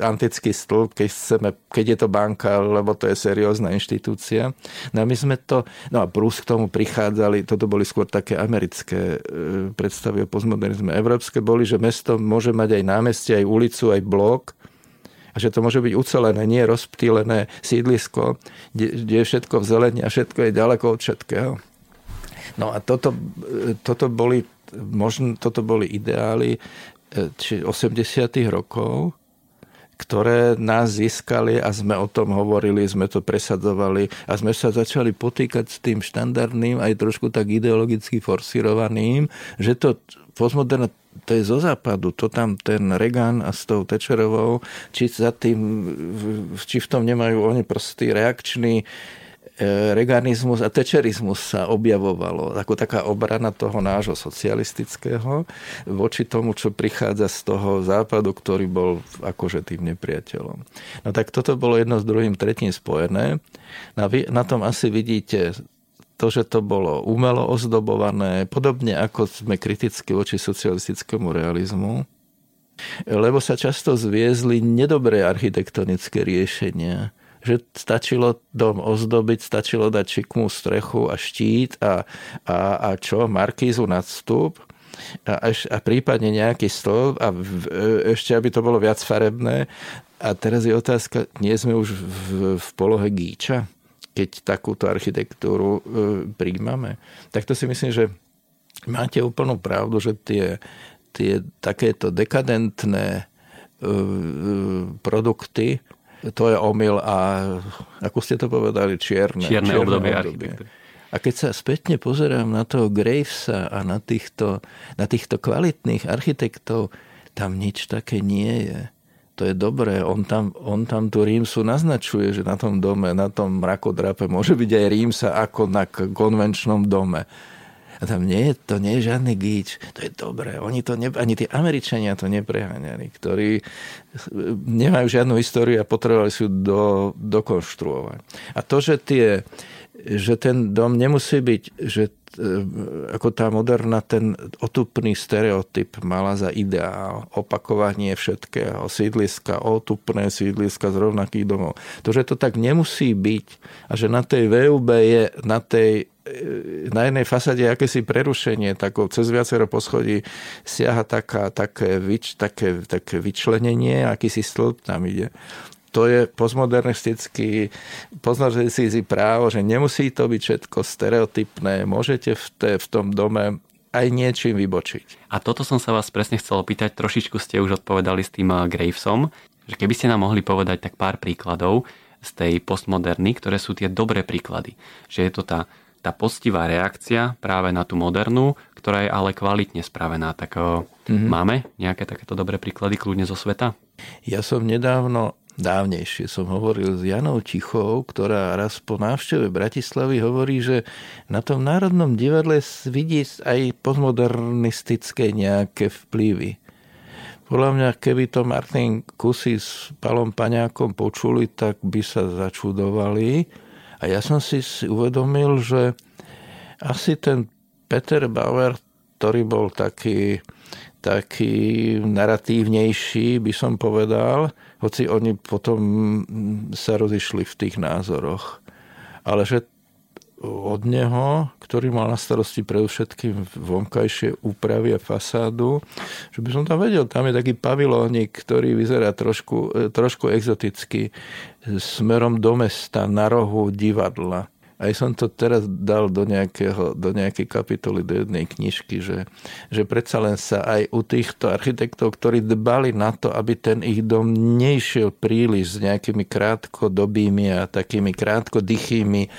antický stĺp, keď, chceme, keď je to banka, lebo to je seriózna inštitúcia. No a my sme to, no a plus k tomu prichádzali, toto boli skôr také americké e, predstavy o postmodernizme. Európske boli, že mesto môže mať aj námestie, aj ulicu, aj blok, a že to môže byť ucelené, nie rozptýlené sídlisko, kde, kde je všetko v zelení a všetko je ďaleko od všetkého. No a toto, toto, boli, možno, toto boli ideály e, či 80 rokov, ktoré nás získali a sme o tom hovorili, sme to presadzovali a sme sa začali potýkať s tým štandardným, aj trošku tak ideologicky forsirovaným, že to postmoderné to je zo západu, to tam ten Reagan a s tou Tečerovou, či za tým, či v tom nemajú oni prostý reakčný E, reganizmus a tečerizmus sa objavovalo ako taká obrana toho nášho socialistického voči tomu, čo prichádza z toho západu, ktorý bol akože tým nepriateľom. No tak toto bolo jedno s druhým, tretím spojené. Na, na tom asi vidíte to, že to bolo umelo ozdobované, podobne ako sme kriticky voči socialistickému realizmu, lebo sa často zviezli nedobré architektonické riešenia že stačilo dom ozdobiť, stačilo dať čikmú strechu a štít a, a, a čo, markízu nad vstup a, a prípadne nejaký stĺp a v, ešte, aby to bolo viac farebné. A teraz je otázka, nie sme už v, v polohe gíča, keď takúto architektúru e, príjmame. Tak to si myslím, že máte úplnú pravdu, že tie, tie takéto dekadentné e, e produkty to je omyl a ako ste to povedali, čierne. Čierne, čierne obdobie, obdobie. A keď sa spätne pozerám na toho Gravesa a na týchto, na týchto kvalitných architektov, tam nič také nie je. To je dobré. On tam, on tam tú Rímsu naznačuje, že na tom dome, na tom mrakodrape môže byť aj Rímsa ako na konvenčnom dome. A tam nie to nie je žiadny gíč. To je dobré. Oni to ne, ani tí Američania to nepreháňali, ktorí nemajú žiadnu históriu a potrebovali si ju do, dokonštruovať. A to, že, tie, že ten dom nemusí byť, že e, ako tá moderna, ten otupný stereotyp mala za ideál, opakovanie všetkého, sídliska, otupné sídliska z rovnakých domov. To, že to tak nemusí byť a že na tej VUB je, na tej na jednej fasade akési prerušenie, tako, cez viacero poschodí siaha taká, také, vyč, také, také vyčlenenie, akýsi stĺp tam ide. To je postmodernistický, postmodernistický právo, že nemusí to byť všetko stereotypné, môžete v, te, v tom dome aj niečím vybočiť. A toto som sa vás presne chcel opýtať, trošičku ste už odpovedali s tým Gravesom, že keby ste nám mohli povedať tak pár príkladov z tej postmoderny, ktoré sú tie dobré príklady. Že je to tá tá postivá reakcia práve na tú modernú, ktorá je ale kvalitne spravená. Tak mm-hmm. máme nejaké takéto dobré príklady kľudne zo sveta? Ja som nedávno dávnejšie som hovoril s Janou Tichou, ktorá raz po návšteve Bratislavy hovorí, že na tom Národnom divadle vidí aj postmodernistické nejaké vplyvy. Podľa mňa, keby to Martin Kusy s Palom Paňákom počuli, tak by sa začudovali. A ja som si uvedomil, že asi ten Peter Bauer, ktorý bol taký taký naratívnejší, by som povedal, hoci oni potom sa rozišli v tých názoroch. Ale že od neho, ktorý mal na starosti predovšetkým vonkajšie úpravy a fasádu, že by som tam vedel, tam je taký pavilónik, ktorý vyzerá trošku, trošku exoticky smerom do mesta na rohu divadla aj som to teraz dal do, nejakého, do nejakej kapitoly, do jednej knižky, že, že predsa len sa aj u týchto architektov, ktorí dbali na to, aby ten ich dom nešiel príliš s nejakými krátkodobými a takými krátkodychými e,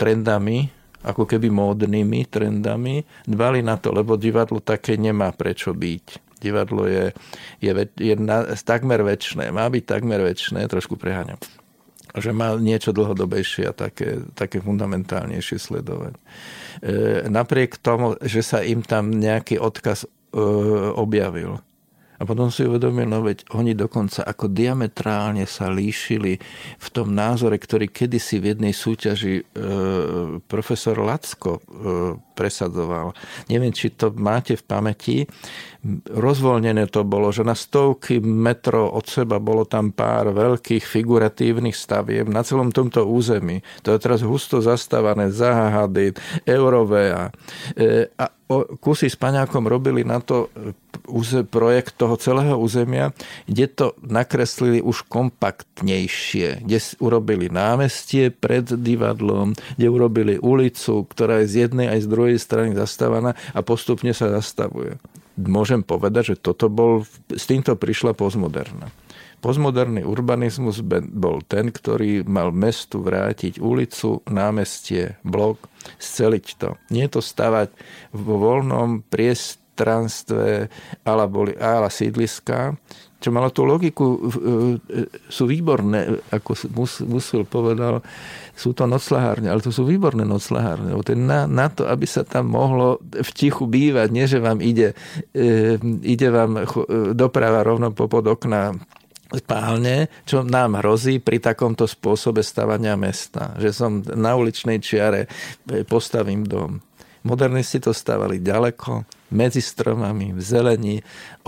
trendami, ako keby módnymi trendami, dbali na to, lebo divadlo také nemá prečo byť. Divadlo je, je, je na, takmer väčšné, má byť takmer väčšné, trošku preháňam že má niečo dlhodobejšie a také, také fundamentálnejšie sledovať. E, napriek tomu, že sa im tam nejaký odkaz e, objavil. A potom si uvedomil, no veď oni dokonca ako diametrálne sa líšili v tom názore, ktorý kedysi v jednej súťaži e, profesor Lacko e, presadzoval. Neviem, či to máte v pamäti rozvoľnené to bolo, že na stovky metrov od seba bolo tam pár veľkých figuratívnych stavieb na celom tomto území. To je teraz husto zastávané Zahahady, Eurové a, e, a kusy s paňákom robili na to e, projekt toho celého územia, kde to nakreslili už kompaktnejšie, kde urobili námestie pred divadlom, kde urobili ulicu, ktorá je z jednej aj z druhej strany zastávaná a postupne sa zastavuje môžem povedať, že toto bol, s týmto prišla postmoderna. Postmoderný urbanizmus bol ten, ktorý mal mestu vrátiť ulicu, námestie, blok, sceliť to. Nie to stavať vo voľnom priestranstve ala, boli, ala sídliska, čo malo tú logiku, sú výborné, ako Musil povedal, sú to noclahárne, ale to sú výborné noclahárne. To je na, na to, aby sa tam mohlo v tichu bývať, nie že vám ide, e, ide vám e, doprava rovno popod okna spálne, čo nám hrozí pri takomto spôsobe stavania mesta. Že som na uličnej čiare e, postavím dom. Modernisti to stavali ďaleko, medzi stromami, v zelení,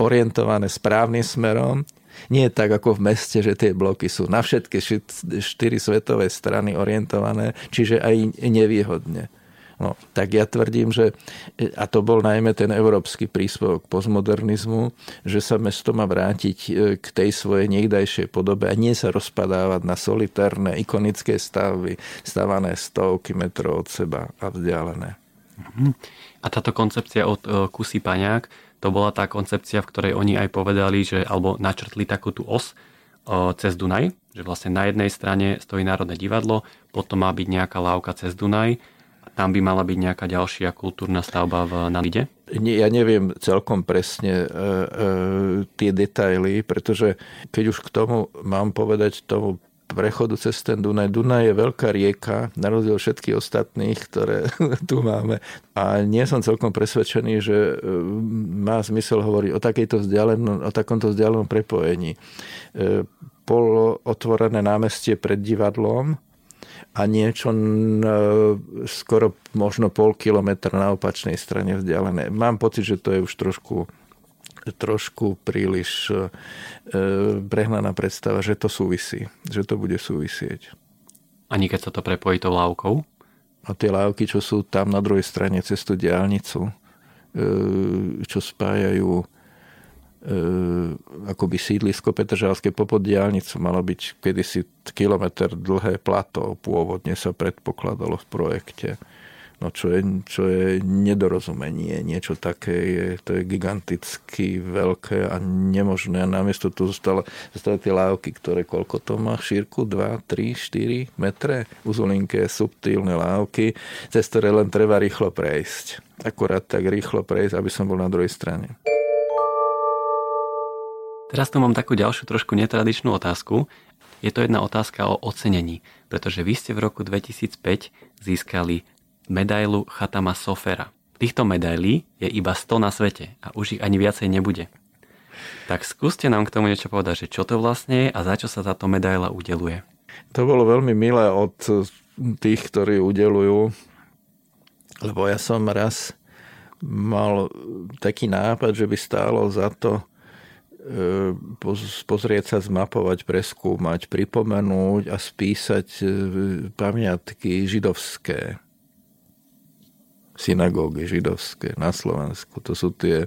orientované správnym smerom. Nie tak ako v meste, že tie bloky sú na všetky štyri svetové strany orientované, čiže aj nevýhodne. No, tak ja tvrdím, že, a to bol najmä ten európsky príspevok postmodernizmu, že sa mesto má vrátiť e, k tej svojej niekdajšej podobe a nie sa rozpadávať na solitárne, ikonické stavy, stavané stovky metrov od seba a vzdialené. Mhm. A táto koncepcia od e, Kusy Paňák, to bola tá koncepcia, v ktorej oni aj povedali, že alebo načrtli takú tú os e, cez Dunaj, že vlastne na jednej strane stojí Národné divadlo, potom má byť nejaká lávka cez Dunaj, tam by mala byť nejaká ďalšia kultúrna stavba v Nalide? Ja neviem celkom presne e, e, tie detaily, pretože keď už k tomu mám povedať tomu prechodu cez ten Dunaj. Dunaj je veľká rieka, na rozdiel všetkých ostatných, ktoré tu máme. A nie som celkom presvedčený, že e, má zmysel hovoriť o, takejto o takomto vzdialenom prepojení. E, Polo námestie pred divadlom a niečo skoro možno pol kilometra na opačnej strane vzdialené. Mám pocit, že to je už trošku trošku príliš e, prehnaná predstava, že to súvisí, že to bude súvisieť. Ani keď sa to prepojí tou lávkou? A tie lávky, čo sú tam na druhej strane cez tú diálnicu, e, čo spájajú e, akoby sídlisko Petržalské popod diálnicu malo byť kedysi kilometr dlhé plato, pôvodne sa predpokladalo v projekte No čo je, čo je nedorozumenie, niečo také je, to je giganticky veľké a nemožné. A namiesto tu zostali, zostali tie lávky, ktoré koľko to má šírku? 2, 3, 4 metre? Uzulinké, subtilné lávky, cez ktoré len treba rýchlo prejsť. Akurát tak rýchlo prejsť, aby som bol na druhej strane. Teraz tu mám takú ďalšiu trošku netradičnú otázku. Je to jedna otázka o ocenení, pretože vy ste v roku 2005 získali medailu Chatama Sofera. Týchto medailí je iba 100 na svete a už ich ani viacej nebude. Tak skúste nám k tomu niečo povedať, že čo to vlastne je a za čo sa táto medaila udeluje. To bolo veľmi milé od tých, ktorí udelujú, lebo ja som raz mal taký nápad, že by stálo za to pozrieť sa, zmapovať, preskúmať, pripomenúť a spísať e, pamiatky židovské synagógy židovské na Slovensku. To sú tie,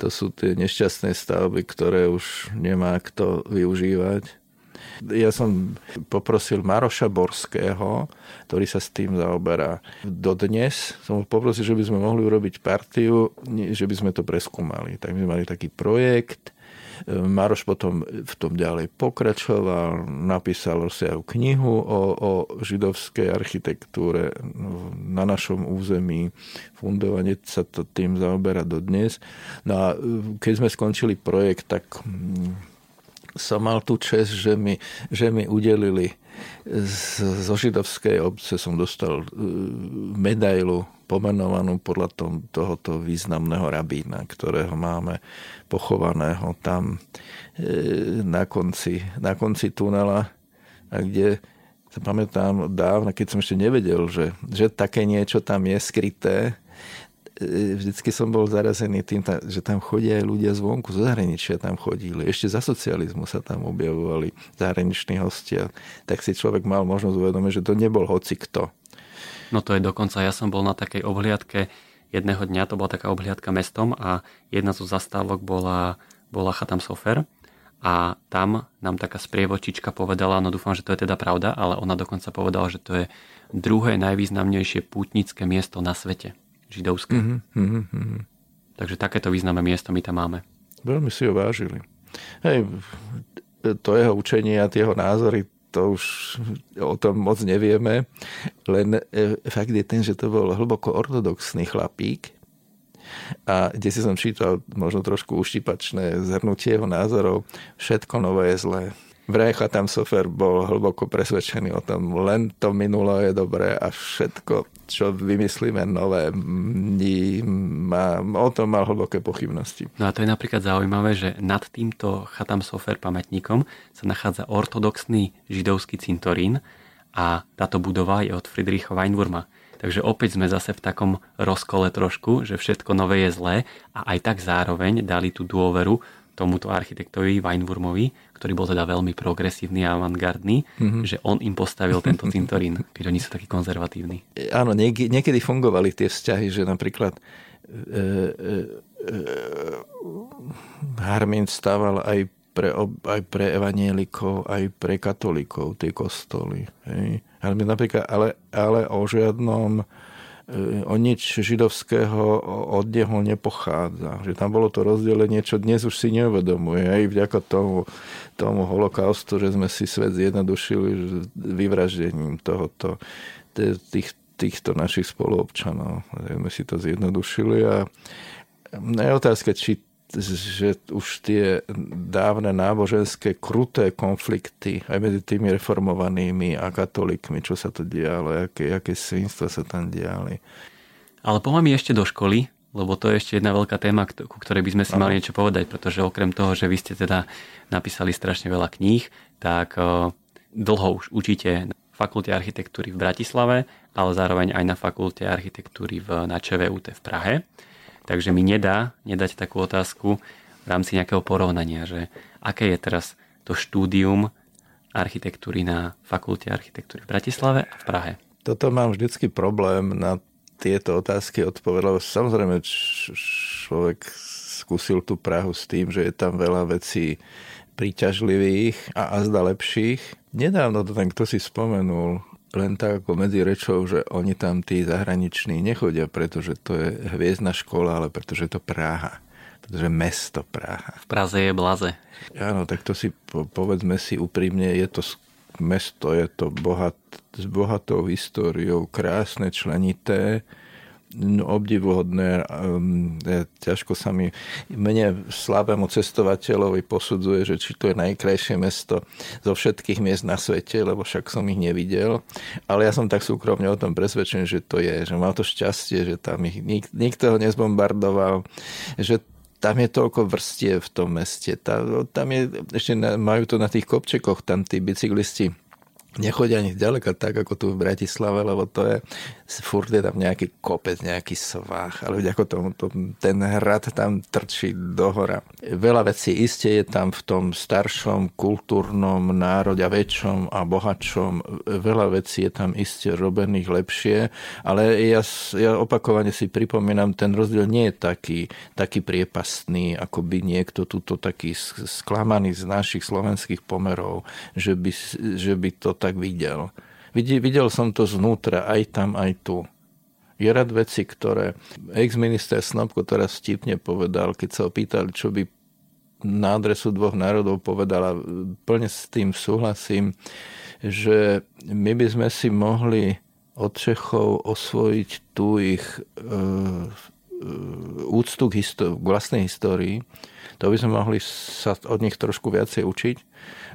to sú tie nešťastné stavby, ktoré už nemá kto využívať ja som poprosil Maroša Borského, ktorý sa s tým zaoberá. Dodnes som ho poprosil, že by sme mohli urobiť partiu, že by sme to preskúmali. Tak my sme mali taký projekt, Maroš potom v tom ďalej pokračoval, napísal rozsiahu knihu o, o židovskej architektúre na našom území. Fundovanie sa to tým zaoberá dodnes. No a keď sme skončili projekt, tak som mal tú čest, že mi, že mi udelili z, zo židovskej obce som dostal e, medailu pomenovanú podľa tom, tohoto významného rabína, ktorého máme pochovaného tam e, na konci, na konci tunela, a kde sa pamätám dávno, keď som ešte nevedel, že, že také niečo tam je skryté, E, vždycky som bol zarazený tým, že tam chodia aj ľudia zvonku, zo zahraničia tam chodili. Ešte za socializmu sa tam objavovali zahraniční hostia. Tak si človek mal možnosť uvedomiť, že to nebol hoci kto. No to je dokonca, ja som bol na takej obhliadke jedného dňa, to bola taká obhliadka mestom a jedna zo zastávok bola, bola Chatam Sofer a tam nám taká sprievočička povedala, no dúfam, že to je teda pravda, ale ona dokonca povedala, že to je druhé najvýznamnejšie pútnické miesto na svete židovské. Mm-hmm, mm-hmm. Takže takéto významné miesto my tam máme. Veľmi si ho vážili. Hej, to jeho učenie a tie jeho názory, to už o tom moc nevieme, len e, fakt je ten, že to bol hlboko ortodoxný chlapík, a kde si som čítal možno trošku uštipačné zhrnutie jeho názorov, všetko nové je zlé. Vrecha tam Sofer bol hlboko presvedčený o tom, len to minulo je dobré a všetko, čo vymyslíme nové, má, o tom mal hlboké pochybnosti. No a to je napríklad zaujímavé, že nad týmto Chatam Sofer pamätníkom sa nachádza ortodoxný židovský cintorín a táto budova je od Friedricha Weinwurma. Takže opäť sme zase v takom rozkole trošku, že všetko nové je zlé a aj tak zároveň dali tú dôveru tomuto architektovi Weinwurmovi, ktorý bol teda veľmi progresívny a avantgardný, mm-hmm. že on im postavil tento cintorín, keď oni sú takí konzervatívni. Áno, niek- niekedy fungovali tie vzťahy, že napríklad e, e, e, Harmin stával aj pre, aj pre evanielikov, aj pre katolíkov tie kostoly. Hej. Ale, napríklad, ale, ale o žiadnom E, o nič židovského od neho nepochádza. Že tam bolo to rozdelenie, čo dnes už si neuvedomuje. Aj vďaka tomu, tomu holokaustu, že sme si svet zjednodušili vyvraždením tohoto, tých, týchto našich spoluobčanov. Sme si to zjednodušili a je otázka, či že už tie dávne náboženské kruté konflikty aj medzi tými reformovanými a katolíkmi, čo sa to dialo, aké, aké svinstva sa tam diali. Ale poďme ešte do školy, lebo to je ešte jedna veľká téma, ku ktorej by sme si mali niečo povedať, pretože okrem toho, že vy ste teda napísali strašne veľa kníh, tak dlho už učíte na fakulte architektúry v Bratislave, ale zároveň aj na fakulte architektúry v, na ČVUT v Prahe. Takže mi nedá nedať takú otázku v rámci nejakého porovnania, že aké je teraz to štúdium architektúry na Fakulte architektúry v Bratislave a v Prahe. Toto mám vždycky problém na tieto otázky odpovedať, lebo samozrejme človek skúsil tú Prahu s tým, že je tam veľa vecí príťažlivých a azda lepších. Nedávno to ten kto si spomenul, len tak ako medzi rečou, že oni tam tí zahraniční nechodia, pretože to je hviezdna škola, ale pretože je to Praha. Pretože mesto Praha. V Praze je blaze. Áno, tak to si povedzme si úprimne, je to mesto, je to bohat, s bohatou históriou, krásne, členité, obdivuhodné. Um, ťažko sa mi mne slabému cestovateľovi posudzuje, že či to je najkrajšie mesto zo všetkých miest na svete, lebo však som ich nevidel. Ale ja som tak súkromne o tom presvedčený, že to je, že mal to šťastie, že tam ich nik, nikto ho nezbombardoval, že tam je toľko vrstie v tom meste. Tam, tam je, ešte majú to na tých kopčekoch, tam tí bicyklisti nechodia ani ďaleka tak, ako tu v Bratislave, lebo to je, furt je tam nejaký kopec, nejaký svah, ale ako tomu, to, ten hrad tam trčí dohora. Veľa vecí iste je tam v tom staršom kultúrnom národe väčšom a bohatšom. Veľa vecí je tam iste robených lepšie, ale ja, ja opakovane si pripomínam, ten rozdiel nie je taký, taký priepastný, ako by niekto tuto taký sklamaný z našich slovenských pomerov, že by, že by to tak videl. Videl som to znútra, aj tam, aj tu. Je rad veci, ktoré ex-minister Snobko teraz vtipne povedal, keď sa opýtali, čo by na adresu dvoch národov povedala, plne s tým súhlasím, že my by sme si mohli od Čechov osvojiť tú ich e, úctu k, histórii, k vlastnej histórii. To by sme mohli sa od nich trošku viacej učiť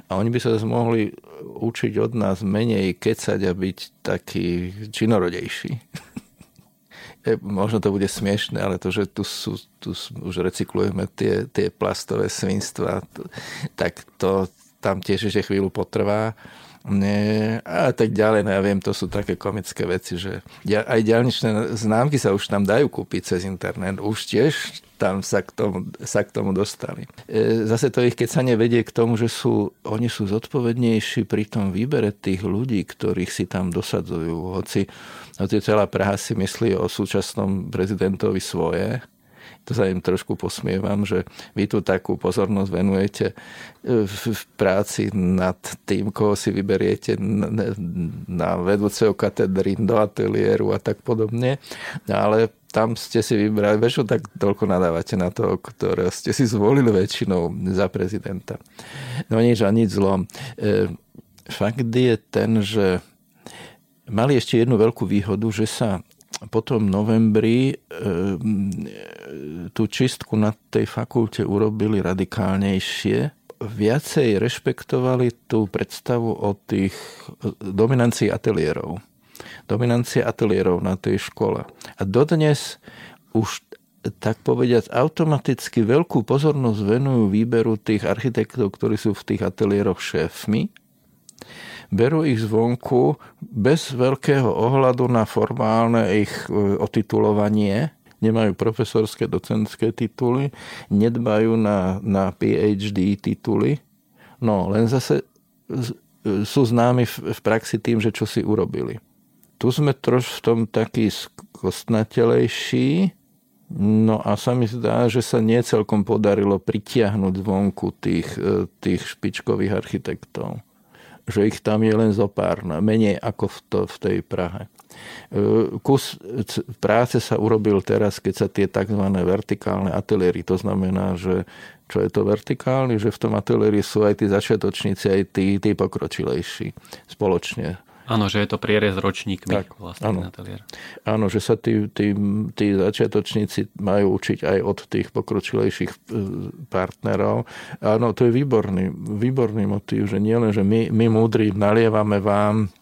a oni by sa mohli učiť od nás menej kecať a byť taký činorodejší. Možno to bude smiešne, ale to, že tu, sú, tu už recyklujeme tie, tie plastové svinstva, tak to tam tiež ešte chvíľu potrvá. Nie, a tak ďalej, no ja viem, to sú také komické veci, že aj ďalničné známky sa už tam dajú kúpiť cez internet, už tiež tam sa k tomu, sa k tomu dostali. E, zase to ich keď sa nevedie k tomu, že sú, oni sú zodpovednejší pri tom výbere tých ľudí, ktorých si tam dosadzujú. Hoci, hoci celá Praha si myslí o súčasnom prezidentovi svoje, to sa im trošku posmievam, že vy tu takú pozornosť venujete e, v práci nad tým, koho si vyberiete na vedúceho katedry, do ateliéru a tak podobne. Ale tam ste si vybrali, väčšinou tak toľko nadávate na to, ktoré ste si zvolili väčšinou za prezidenta. No nič a nič zlom. E, fakt je ten, že mali ešte jednu veľkú výhodu, že sa potom novembri e, tú čistku na tej fakulte urobili radikálnejšie. Viacej rešpektovali tú predstavu o tých dominancii ateliérov. Dominancia ateliérov na tej škole. A dodnes už tak povediať, automaticky veľkú pozornosť venujú výberu tých architektov, ktorí sú v tých ateliéroch šéfmi berú ich zvonku bez veľkého ohľadu na formálne ich e, otitulovanie, nemajú profesorské, docentské tituly, nedbajú na, na PhD tituly, no len zase e, sú známi v, v praxi tým, že čo si urobili. Tu sme troš v tom taký skostnatelejší, no a sa mi zdá, že sa nie celkom podarilo pritiahnuť zvonku tých, e, tých špičkových architektov že ich tam je len zo pár, no, menej ako v, to, v tej Prahe. E, kus práce sa urobil teraz, keď sa tie tzv. vertikálne ateliéry, to znamená, že čo je to vertikálny, že v tom ateliéri sú aj tí začiatočníci, aj tí, tí pokročilejší spoločne Áno, že je to prierez ročníkmi tak, vlastne áno. ateliér. Áno, že sa tí, tí, tí začiatočníci majú učiť aj od tých pokročilejších e, partnerov. Áno, to je výborný, výborný motív, že nie len, že my, my múdri nalievame vám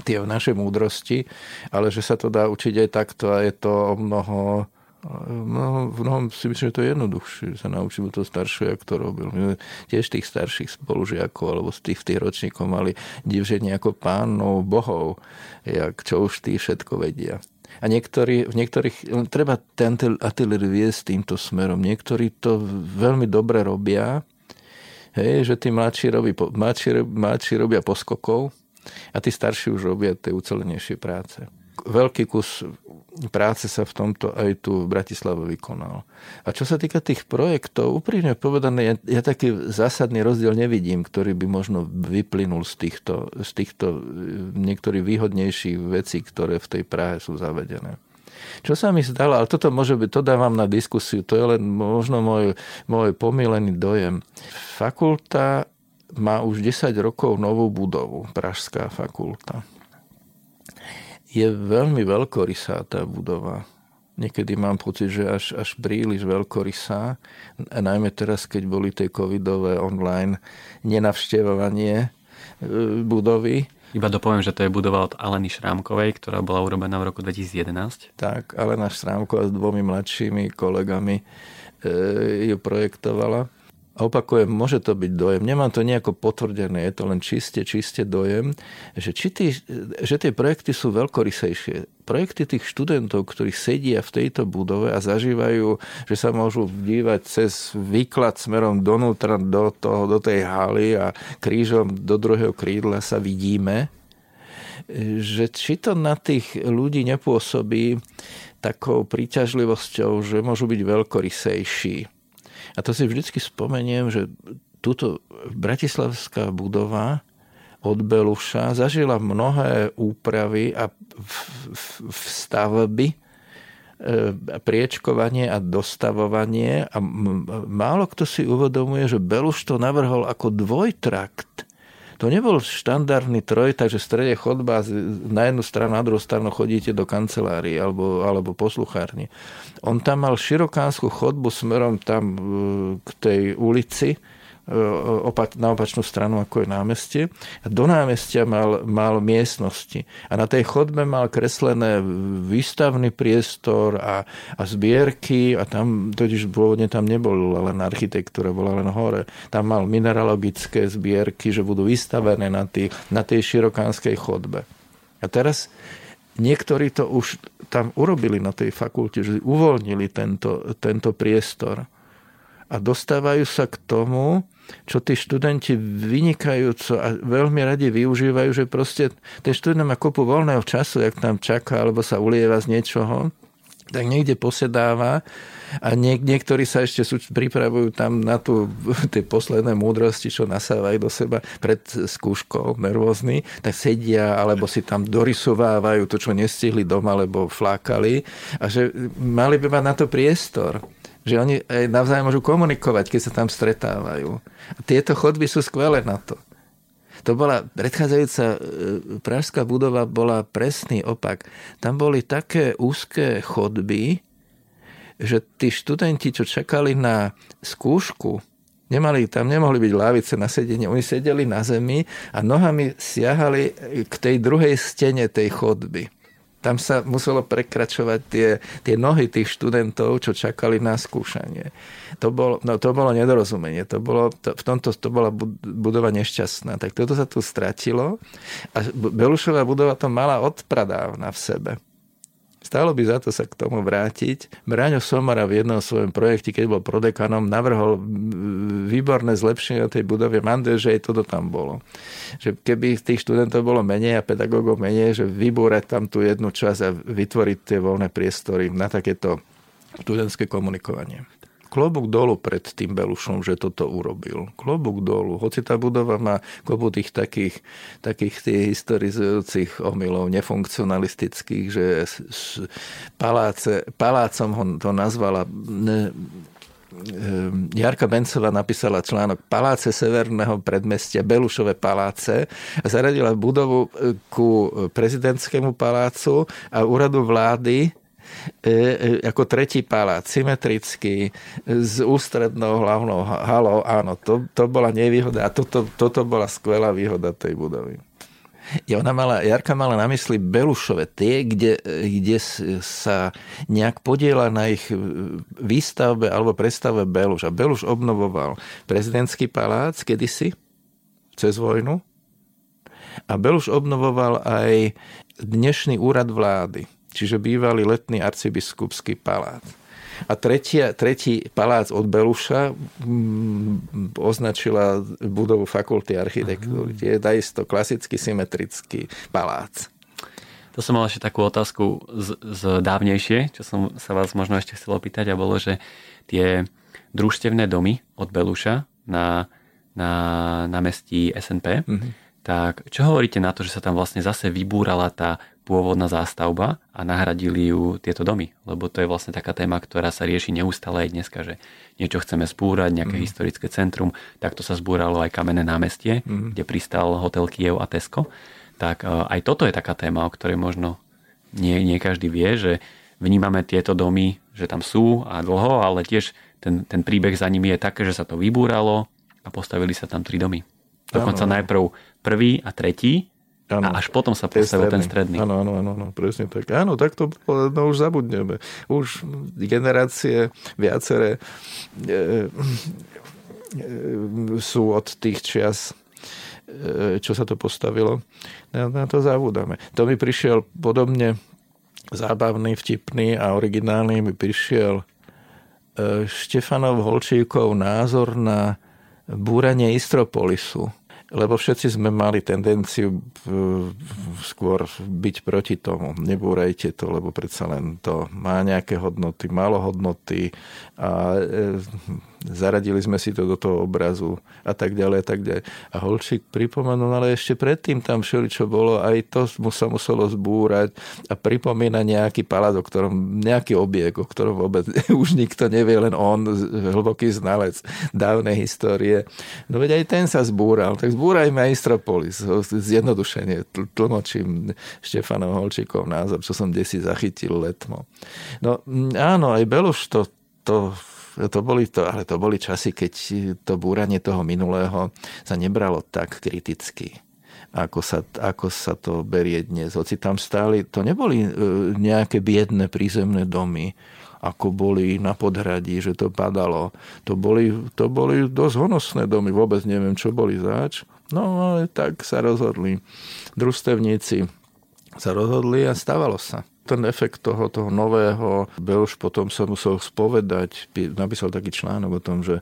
tie naše múdrosti, ale že sa to dá učiť aj takto a je to o mnoho No, v mnohom si myslím, že to je jednoduchšie, že sa naučil to staršie, jak to robil. My tiež tých starších spolužiakov alebo z tých, tých ročníkov mali divženie ako pánov, bohov, jak, čo už tí všetko vedia. A niektorí, v niektorých, treba ten ateliér viesť týmto smerom. Niektorí to veľmi dobre robia, hej, že tí mladší, robí, mladší, mladší robia poskokov a tí starší už robia tie ucelenejšie práce veľký kus práce sa v tomto aj tu v Bratislave vykonal. A čo sa týka tých projektov, úprimne povedané, ja, ja taký zásadný rozdiel nevidím, ktorý by možno vyplynul z týchto, z týchto e, niektorých výhodnejších vecí, ktoré v tej Prahe sú zavedené. Čo sa mi zdalo, ale toto môže byť, to dávam na diskusiu, to je len možno môj, môj pomílený dojem. Fakulta má už 10 rokov novú budovu, Pražská fakulta je veľmi veľkorysá tá budova. Niekedy mám pocit, že až, až príliš veľkorysá. A najmä teraz, keď boli tie covidové online nenavštevovanie e, budovy. Iba dopoviem, že to je budova od Aleny Šrámkovej, ktorá bola urobená v roku 2011. Tak, Alena Šrámková s dvomi mladšími kolegami e, ju projektovala. A opakujem, môže to byť dojem. Nemám to nejako potvrdené, je to len čiste, čiste dojem, že, či tí, že tie projekty sú veľkorysejšie. Projekty tých študentov, ktorí sedia v tejto budove a zažívajú, že sa môžu dívať cez výklad smerom donútra do, toho, do tej haly a krížom do druhého krídla sa vidíme, že či to na tých ľudí nepôsobí takou príťažlivosťou, že môžu byť veľkorysejší a to si vždycky spomeniem, že túto bratislavská budova od Beluša zažila mnohé úpravy a stavby, e, priečkovanie a dostavovanie. A málo kto si uvedomuje, že Beluš to navrhol ako dvojtrakt to nebol štandardný troj, takže v strede chodba na jednu stranu, na druhú stranu chodíte do kancelárii alebo, alebo posluchárni. On tam mal širokánsku chodbu smerom tam e, k tej ulici, E, na opačnú stranu, ako je námestie. A do námestia mal, mal miestnosti. A na tej chodbe mal kreslené výstavný priestor a, a zbierky a tam, totiž pôvodne tam nebol len architektúra, bola len hore. Tam mal mineralogické zbierky, že budú vystavené na, tý, na tej širokánskej chodbe. A teraz niektorí to už tam urobili na tej fakulte, že uvoľnili tento, tento priestor a dostávajú sa k tomu, čo tí študenti vynikajúco a veľmi radi využívajú, že proste ten študent má kopu voľného času, jak tam čaká, alebo sa ulieva z niečoho, tak niekde posedáva a niek- niektorí sa ešte sú, pripravujú tam na tú, tie posledné múdrosti, čo nasávajú do seba pred skúškou, nervózny, tak sedia alebo si tam dorysovávajú to, čo nestihli doma, lebo flákali a že mali by mať na to priestor že oni aj navzájom môžu komunikovať, keď sa tam stretávajú. A tieto chodby sú skvelé na to. To bola predchádzajúca e, pražská budova bola presný opak. Tam boli také úzké chodby, že tí študenti, čo čakali na skúšku, nemali, tam nemohli byť lavice na sedenie. Oni sedeli na zemi a nohami siahali k tej druhej stene tej chodby tam sa muselo prekračovať tie, tie nohy tých študentov, čo čakali na skúšanie. To bolo, no, to bolo nedorozumenie. To bolo, to, v tomto to bola budova nešťastná. Tak toto sa tu stratilo a Belušová budova to mala odpradávna v sebe. Stálo by za to sa k tomu vrátiť. Bráňo Somara v jednom svojom projekte, keď bol prodekanom, navrhol výborné zlepšenie tej budovy Mande, že aj toto tam bolo. Že keby tých študentov bolo menej a pedagógov menej, že vybúrať tam tú jednu časť a vytvoriť tie voľné priestory na takéto študentské komunikovanie klobúk dolu pred tým Belušom, že toto urobil. Klobúk dolu. Hoci tá budova má kopu tých takých, takých tých historizujúcich omylov, nefunkcionalistických, že paláce, palácom ho to nazvala ne, Jarka Bencová napísala článok Paláce severného predmestia, Belušové paláce a zaradila budovu ku prezidentskému palácu a úradu vlády ako tretí palác, symetrický, s ústrednou hlavnou halou. Áno, to, to bola nevýhoda a toto, toto bola skvelá výhoda tej budovy. Ja, ona mala, Jarka mala na mysli Belušove, tie, kde, kde sa nejak podiela na ich výstavbe alebo predstave Beluš. A Beluš obnovoval prezidentský palác kedysi, cez vojnu. A Beluš obnovoval aj dnešný úrad vlády čiže bývalý letný arcibiskupský palác. A tretia, tretí palác od Beluša mm, označila budovu fakulty architektúry. Je takisto klasický symetrický palác. To som mal ešte takú otázku z, z dávnejšie, čo som sa vás možno ešte chcel opýtať a bolo, že tie družstevné domy od Beluša na, na, na mestí SNP, mm-hmm. tak čo hovoríte na to, že sa tam vlastne zase vybúrala tá pôvodná zástavba a nahradili ju tieto domy. Lebo to je vlastne taká téma, ktorá sa rieši neustále aj dneska, že niečo chceme spúrať, nejaké mm. historické centrum. Takto sa zbúralo aj kamenné námestie, mm. kde pristal hotel Kiev a Tesco. Tak e, aj toto je taká téma, o ktorej možno nie, nie každý vie, že vnímame tieto domy, že tam sú a dlho, ale tiež ten, ten príbeh za nimi je také, že sa to vybúralo a postavili sa tam tri domy. Dokonca ano. najprv prvý a tretí ano. a až potom sa postavil ten stredný. Áno, áno, áno, presne tak. Áno, tak to no už zabudneme. Už generácie viaceré e, e, sú od tých čias e, čo sa to postavilo, na, na to zabúdame. To mi prišiel podobne zábavný, vtipný a originálny mi prišiel e, Štefanov Holčíkov názor na búranie Istropolisu. Lebo všetci sme mali tendenciu skôr byť proti tomu. Nebúrajte to, lebo predsa len to má nejaké hodnoty, malo hodnoty a e, zaradili sme si to do toho obrazu a tak ďalej a tak ďalej. A Holčík pripomenul, ale ešte predtým tam všeli, čo bolo, aj to mu sa muselo zbúrať a pripomína nejaký palác, o ktorom, nejaký objekt, o ktorom vôbec už nikto nevie, len on, hlboký znalec dávnej histórie. No veď aj ten sa zbúral, tak zbúrajme aj Istropolis. Zjednodušenie, tlmočím Štefanov Holčíkov názor, čo som desi zachytil letmo. No áno, aj Beluš to, to to boli to, ale to boli časy, keď to búranie toho minulého sa nebralo tak kriticky ako sa, ako sa to berie dnes. Hoci tam stáli, to neboli e, nejaké biedne prízemné domy, ako boli na podhradí, že to padalo. To boli, to boli dosť honosné domy, vôbec neviem, čo boli zač. No ale tak sa rozhodli. Družstevníci sa rozhodli a stávalo sa ten efekt toho, toho nového, Belš potom sa musel spovedať, napísal taký článok o tom, že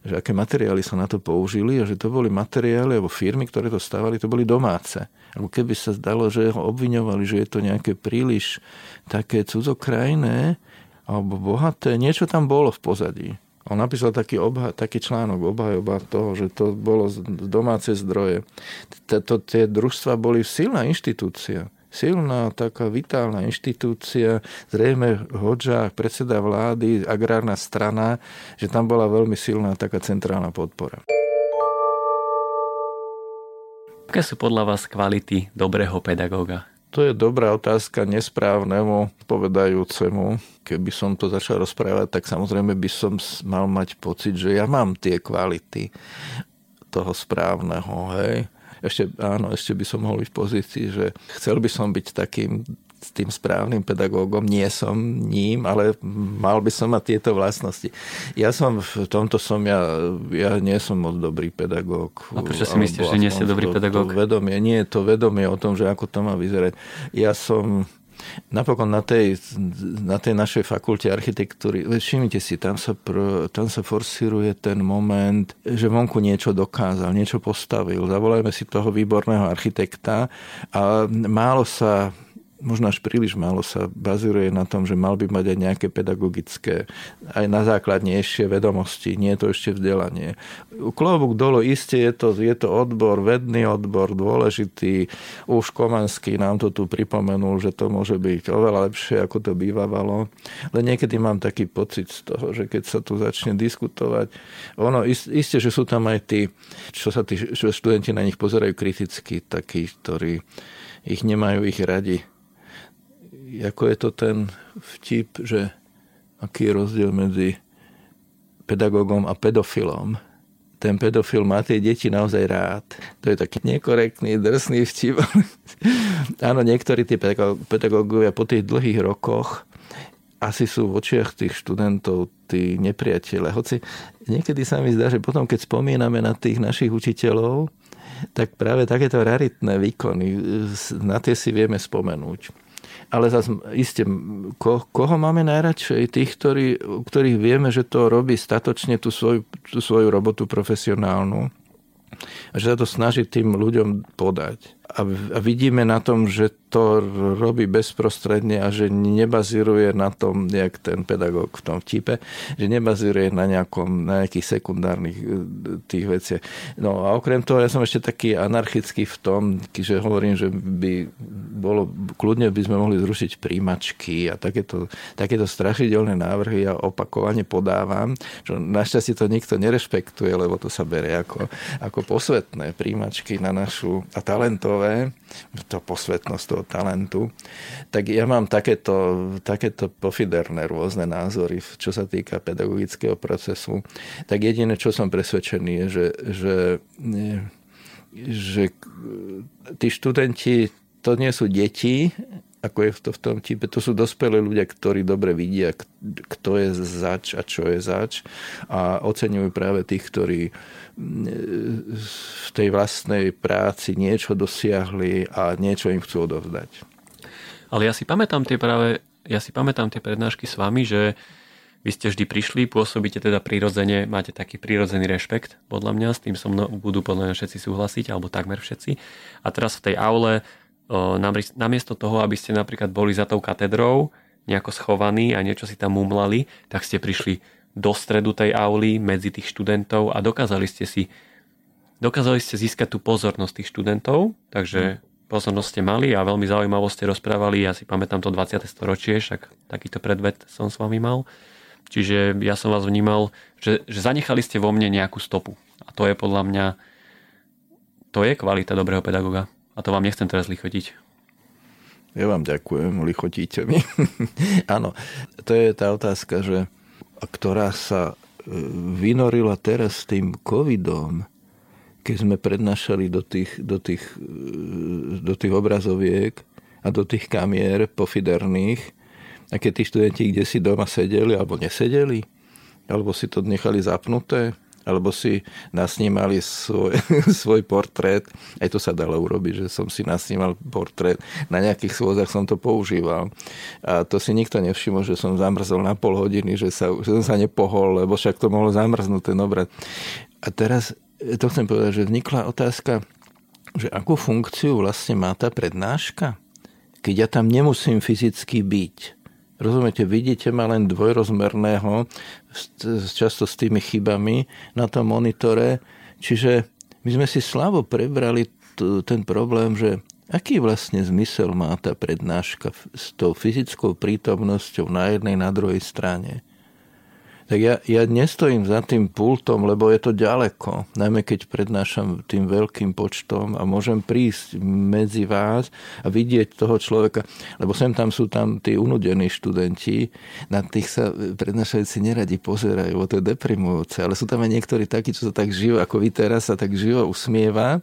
že aké materiály sa na to použili a že to boli materiály alebo firmy, ktoré to stávali, to boli domáce. Ako keby sa zdalo, že ho obviňovali, že je to nejaké príliš také cudzokrajné alebo bohaté. Niečo tam bolo v pozadí. On napísal taký, obha, taký článok, obhajoba toho, že to bolo z domáce zdroje. Tie družstva boli silná inštitúcia silná, taká vitálna inštitúcia, zrejme Hodža, predseda vlády, agrárna strana, že tam bola veľmi silná taká centrálna podpora. Aké sú podľa vás kvality dobrého pedagóga? To je dobrá otázka nesprávnemu povedajúcemu. Keby som to začal rozprávať, tak samozrejme by som mal mať pocit, že ja mám tie kvality toho správneho. Hej ešte, áno, ešte by som mohol byť v pozícii, že chcel by som byť takým s tým správnym pedagógom. Nie som ním, ale mal by som mať tieto vlastnosti. Ja som v tomto som, ja, ja nie som moc dobrý pedagóg. A prečo si myslíš, že nie si dobrý pedagóg? To vedomie, nie je to vedomie o tom, že ako to má vyzerať. Ja som Napokon na tej, na tej našej fakulte architektúry, všimnite si, tam sa, pr, tam sa forsíruje ten moment, že vonku niečo dokázal, niečo postavil. Zavolajme si toho výborného architekta a málo sa možno až príliš málo sa bazíruje na tom, že mal by mať aj nejaké pedagogické, aj na základnejšie vedomosti, nie je to ešte vzdelanie. Klobúk dolo, iste je to, je to odbor, vedný odbor, dôležitý. Už Komanský nám to tu pripomenul, že to môže byť oveľa lepšie, ako to bývalo. Len niekedy mám taký pocit z toho, že keď sa tu začne diskutovať, ono, iste, že sú tam aj tí, čo sa tí študenti na nich pozerajú kriticky, takí, ktorí ich nemajú ich radi ako je to ten vtip, že aký je rozdiel medzi pedagógom a pedofilom. Ten pedofil má tie deti naozaj rád. To je taký nekorektný, drsný vtip. Áno, niektorí tie pedagógovia po tých dlhých rokoch asi sú v očiach tých študentov tí nepriateľe. Hoci niekedy sa mi zdá, že potom, keď spomíname na tých našich učiteľov, tak práve takéto raritné výkony, na tie si vieme spomenúť ale zase iste, ko, koho máme najradšej? Tých, ktorí, ktorých vieme, že to robí statočne tú svoju, tú svoju robotu profesionálnu a že sa to snaží tým ľuďom podať a vidíme na tom, že to robí bezprostredne a že nebazíruje na tom, jak ten pedagóg v tom vtipe, že nebazíruje na, nejakom, na nejakých sekundárnych e, tých veciach. No a okrem toho, ja som ešte taký anarchický v tom, že hovorím, že by bolo, kľudne by sme mohli zrušiť príjmačky a takéto, takéto strašidelné návrhy ja opakovane podávam, čo našťastie to nikto nerešpektuje, lebo to sa berie ako, ako posvetné príjmačky na našu a talentov talentové, to posvetnosť toho talentu, tak ja mám takéto, takéto pofiderné rôzne názory, čo sa týka pedagogického procesu. Tak jediné, čo som presvedčený, je, že, že, že tí študenti to nie sú deti, ako je to v tom type, to sú dospelí ľudia, ktorí dobre vidia, kto je zač a čo je zač a oceňujú práve tých, ktorí v tej vlastnej práci niečo dosiahli a niečo im chcú odovzdať. Ale ja si pamätám tie práve, ja si pamätám tie prednášky s vami, že vy ste vždy prišli, pôsobíte teda prirodzene, máte taký prirodzený rešpekt, podľa mňa, s tým so mnou budú podľa mňa všetci súhlasiť, alebo takmer všetci. A teraz v tej aule namiesto toho, aby ste napríklad boli za tou katedrou, nejako schovaní a niečo si tam mumlali, tak ste prišli do stredu tej auly medzi tých študentov a dokázali ste si dokázali ste získať tú pozornosť tých študentov, takže pozornosť ste mali a veľmi zaujímavo ste rozprávali, ja si pamätám to 20. storočie, však takýto predvet som s vami mal. Čiže ja som vás vnímal, že, že zanechali ste vo mne nejakú stopu. A to je podľa mňa, to je kvalita dobrého pedagoga. A to vám nechcem teraz lichotiť. Ja vám ďakujem, lichotíte mi. Áno, to je tá otázka, že, ktorá sa e, vynorila teraz s tým covidom, keď sme prednášali do tých, do tých, e, do tých obrazoviek a do tých kamier pofiderných, a keď tí študenti kde si doma sedeli alebo nesedeli, alebo si to nechali zapnuté, alebo si nasnímali svoj, svoj portrét. Aj to sa dalo urobiť, že som si nasnímal portrét. Na nejakých svozach som to používal. A to si nikto nevšimol, že som zamrzol na pol hodiny, že, sa, že som sa nepohol, lebo však to mohlo zamrznúť ten obrad. A teraz to chcem povedať, že vznikla otázka, že akú funkciu vlastne má tá prednáška, keď ja tam nemusím fyzicky byť Rozumiete, vidíte ma len dvojrozmerného, často s tými chybami na tom monitore. Čiže my sme si slavo prebrali ten problém, že aký vlastne zmysel má tá prednáška s tou fyzickou prítomnosťou na jednej, na druhej strane tak ja, ja nestojím za tým pultom, lebo je to ďaleko. Najmä keď prednášam tým veľkým počtom a môžem prísť medzi vás a vidieť toho človeka. Lebo sem tam sú tam tí unudení študenti, na tých sa prednášajúci neradi pozerajú, lebo to je deprimujúce. Ale sú tam aj niektorí takí, čo sa tak živo, ako vy teraz, sa tak živo usmieva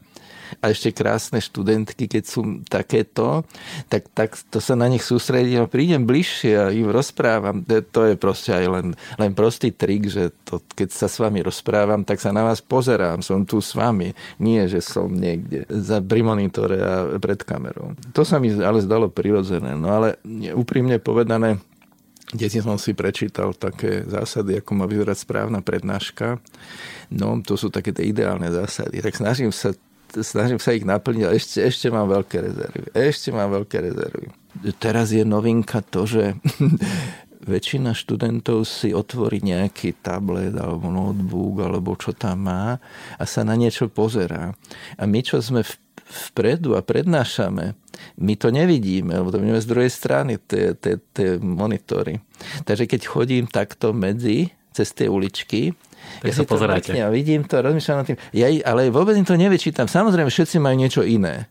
a ešte krásne študentky, keď sú takéto, tak, tak to sa na nich sústredím a prídem bližšie a im rozprávam. To je proste aj len, len prostý trik, že to, keď sa s vami rozprávam, tak sa na vás pozerám, som tu s vami. Nie, že som niekde za pri a pred kamerou. To sa mi ale zdalo prirodzené. No ale úprimne povedané, kde som si prečítal také zásady, ako má vyzerať správna prednáška. No, to sú také tie ideálne zásady. Tak snažím sa snažím sa ich naplniť, ale ešte, ešte mám veľké rezervy. Ešte mám veľké rezervy. Teraz je novinka to, že väčšina študentov si otvorí nejaký tablet alebo notebook alebo čo tam má a sa na niečo pozerá. A my, čo sme vpredu a prednášame, my to nevidíme, lebo to vidíme z druhej strany, tie monitory. Takže keď chodím takto medzi cez tie uličky, tak ja sa pozeráte. a vidím to, rozmýšľam nad tým. Ja, ale vôbec im to nevyčítam. Samozrejme, všetci majú niečo iné.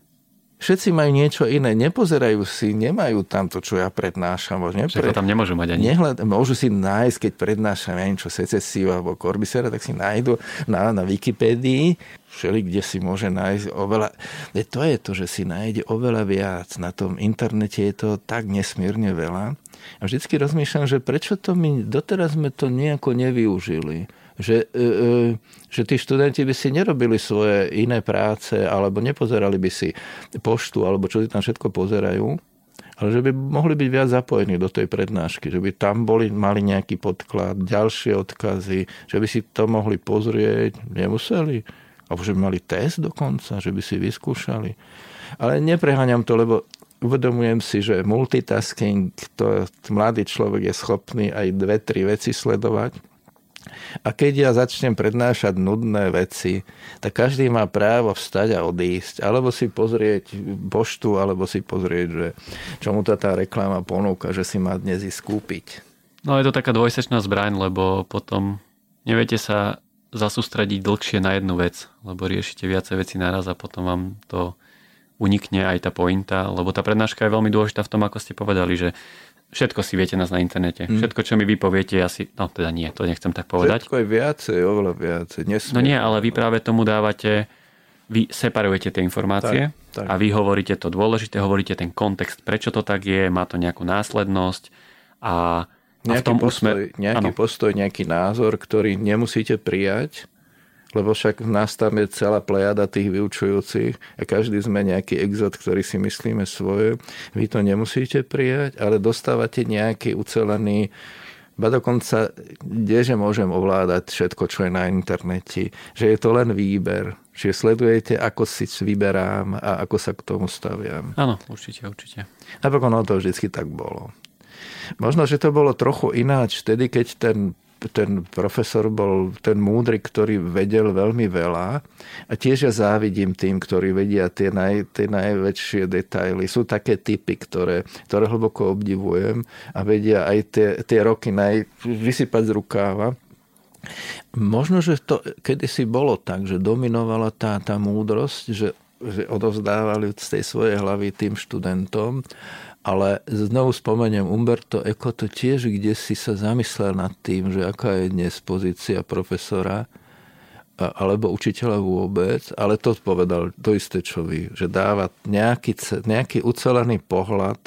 Všetci majú niečo iné, nepozerajú si, nemajú tam to, čo ja prednášam. Nepre... Tam nemôžu mať ani. Nehled... Môžu si nájsť, keď prednášam ja niečo secesiu alebo korbisera, tak si nájdu na, na Wikipédii, všeli, kde si môže nájsť oveľa... Veď to je to, že si nájde oveľa viac. Na tom internete je to tak nesmierne veľa. A vždycky rozmýšľam, že prečo to my, doteraz sme to nejako nevyužili že, e, e, že tí študenti by si nerobili svoje iné práce alebo nepozerali by si poštu alebo čo si tam všetko pozerajú, ale že by mohli byť viac zapojení do tej prednášky, že by tam boli, mali nejaký podklad, ďalšie odkazy, že by si to mohli pozrieť, nemuseli, alebo že by mali test dokonca, že by si vyskúšali. Ale nepreháňam to, lebo uvedomujem si, že multitasking, to mladý človek je schopný aj dve, tri veci sledovať a keď ja začnem prednášať nudné veci, tak každý má právo vstať a odísť, alebo si pozrieť poštu, alebo si pozrieť, že čo mu tá reklama ponúka, že si má dnes ísť kúpiť. No je to taká dvojsečná zbraň, lebo potom neviete sa zasústrediť dlhšie na jednu vec, lebo riešite viacej veci naraz a potom vám to unikne aj tá pointa, lebo tá prednáška je veľmi dôležitá v tom, ako ste povedali, že všetko si viete nás na internete. Mm. Všetko, čo mi vy poviete, asi, no teda nie, to nechcem tak povedať. Všetko je viacej, oveľa viacej. Nesmier. No nie, ale vy práve tomu dávate, vy separujete tie informácie tak, tak. a vy hovoríte to dôležité, hovoríte ten kontext, prečo to tak je, má to nejakú následnosť a, nejaký a v tom postoj, usme... nejaký postoj, nejaký názor, ktorý nemusíte prijať, lebo však v nás tam je celá plejada tých vyučujúcich a každý sme nejaký exot, ktorý si myslíme svoje. Vy to nemusíte prijať, ale dostávate nejaký ucelený Ba dokonca, kdeže môžem ovládať všetko, čo je na internete. Že je to len výber. Čiže sledujete, ako si vyberám a ako sa k tomu staviam. Áno, určite, určite. Napokon to vždy tak bolo. Možno, že to bolo trochu ináč vtedy, keď ten ten profesor bol ten múdry, ktorý vedel veľmi veľa a tiež ja závidím tým, ktorí vedia tie, naj, tie najväčšie detaily. Sú také typy, ktoré, ktoré hlboko obdivujem a vedia aj tie, tie roky naj, vysypať z rukáva. Možno, že to kedysi bolo tak, že dominovala tá, tá múdrosť, že, že odovzdávali z tej svojej hlavy tým študentom ale znovu spomeniem, Umberto Eco to tiež kde si sa zamyslel nad tým, že aká je dnes pozícia profesora alebo učiteľa vôbec, ale to povedal to isté, čo vy, že dáva nejaký, nejaký ucelený pohľad,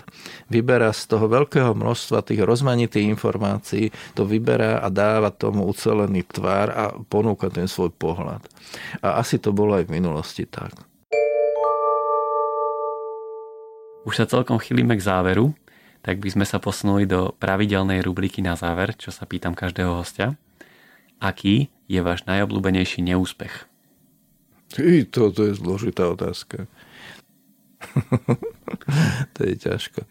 vyberá z toho veľkého množstva tých rozmanitých informácií, to vyberá a dáva tomu ucelený tvár a ponúka ten svoj pohľad. A asi to bolo aj v minulosti tak. Už sa celkom chylíme k záveru, tak by sme sa posunuli do pravidelnej rubriky na záver, čo sa pýtam každého hostia. Aký je váš najobľúbenejší neúspech? Ty, to, to je zložitá otázka. to je ťažko.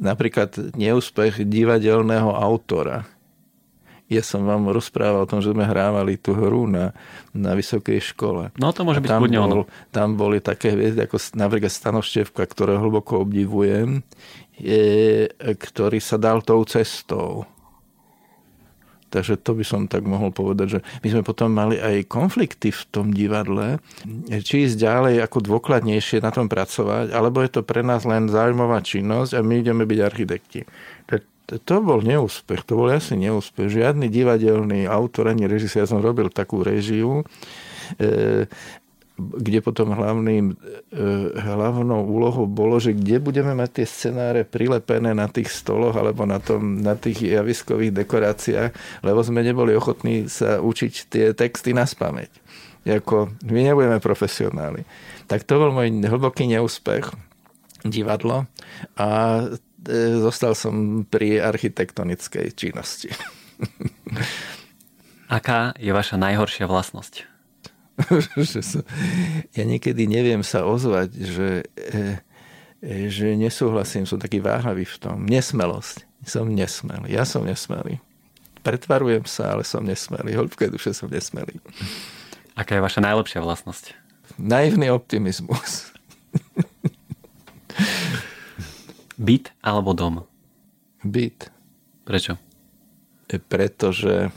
Napríklad neúspech divadelného autora ja som vám rozprával o tom, že sme hrávali tú hru na, na vysokej škole. No to môže byť tam, bol, tam boli také hviezdy ako napríklad Stanoštevka, ktoré hlboko obdivujem, je, ktorý sa dal tou cestou. Takže to by som tak mohol povedať, že my sme potom mali aj konflikty v tom divadle, či ísť ďalej ako dôkladnejšie na tom pracovať, alebo je to pre nás len zaujímavá činnosť a my ideme byť architekti to bol neúspech, to bol jasný neúspech. Žiadny divadelný autor ani režisér, ja som robil takú režiu, e, kde potom hlavným, e, hlavnou úlohou bolo, že kde budeme mať tie scenáre prilepené na tých stoloch alebo na, tom, na tých javiskových dekoráciách, lebo sme neboli ochotní sa učiť tie texty na spameť. Jako, my nebudeme profesionáli. Tak to bol môj hlboký neúspech divadlo a zostal som pri architektonickej činnosti. Aká je vaša najhoršia vlastnosť? ja niekedy neviem sa ozvať, že, e, e, že nesúhlasím, som taký váhavý v tom. Nesmelosť. Som nesmelý. Ja som nesmelý. Pretvarujem sa, ale som nesmelý. Hĺbke duše som nesmelý. Aká je vaša najlepšia vlastnosť? Naivný optimizmus. Byt alebo dom? Byt. Prečo? E, pretože,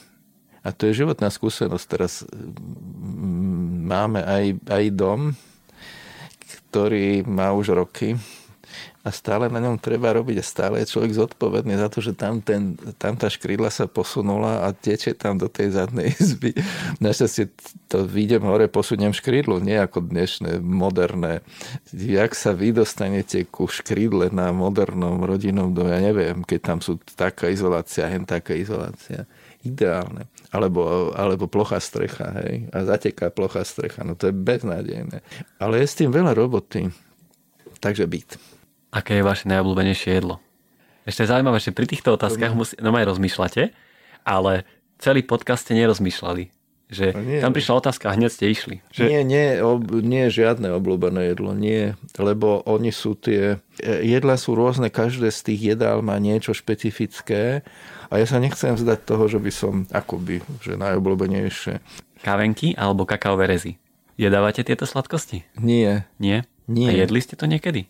a to je životná skúsenosť, teraz máme aj, aj dom, ktorý má už roky a stále na ňom treba robiť a stále je človek zodpovedný za to, že tam, ten, tam tá škrídla sa posunula a teče tam do tej zadnej izby. Našťastie to vyjdem hore, posuniem škrídlo, nie ako dnešné, moderné. Jak sa vy dostanete ku škrídle na modernom rodinnom dome, ja neviem, keď tam sú taká izolácia, hen taká izolácia. Ideálne. Alebo, alebo plochá strecha, hej. A zateká plochá strecha. No to je beznádejné. Ale je s tým veľa roboty. Takže byt. Aké je vaše najobľúbenejšie jedlo? Ešte je zaujímavé, že pri týchto otázkach musí, no aj rozmýšľate, ale celý podcast ste nerozmýšľali. Že nie. tam prišla otázka a hneď ste išli. Že... Nie, nie, ob, nie žiadne obľúbené jedlo, nie. Lebo oni sú tie... Jedla sú rôzne, každé z tých jedál má niečo špecifické a ja sa nechcem vzdať toho, že by som akoby, že najobľúbenejšie. Kávenky alebo kakaové rezy. Jedávate tieto sladkosti? Nie. Nie? Nie. A jedli ste to niekedy?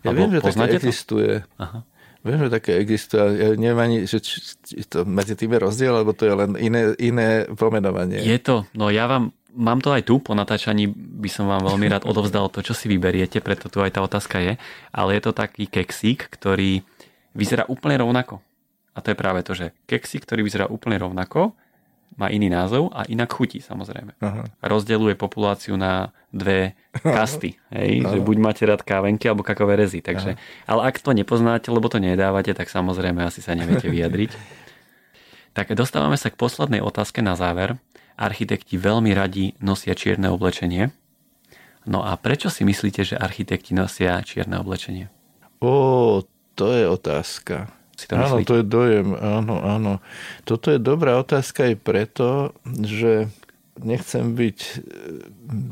Ja viem, že také existuje. Aha. Viem, že také existuje. Ja neviem ani, že či, či to medzi tým je rozdiel, alebo to je len iné, iné pomenovanie. Je to. No ja vám, mám to aj tu, po natáčaní by som vám veľmi rád odovzdal to, čo si vyberiete, preto tu aj tá otázka je. Ale je to taký keksík, ktorý vyzerá úplne rovnako. A to je práve to, že keksík, ktorý vyzerá úplne rovnako, má iný názov a inak chutí samozrejme. Aha. Rozdeluje populáciu na dve kasty. Hej? Že buď máte rád kávenky alebo kakové rezy. Takže, ale ak to nepoznáte, lebo to nedávate, tak samozrejme asi sa neviete vyjadriť. tak dostávame sa k poslednej otázke na záver. Architekti veľmi radi nosia čierne oblečenie. No a prečo si myslíte, že architekti nosia čierne oblečenie? Ó, to je otázka si to Áno, to je dojem, áno, áno. Toto je dobrá otázka aj preto, že nechcem byť e,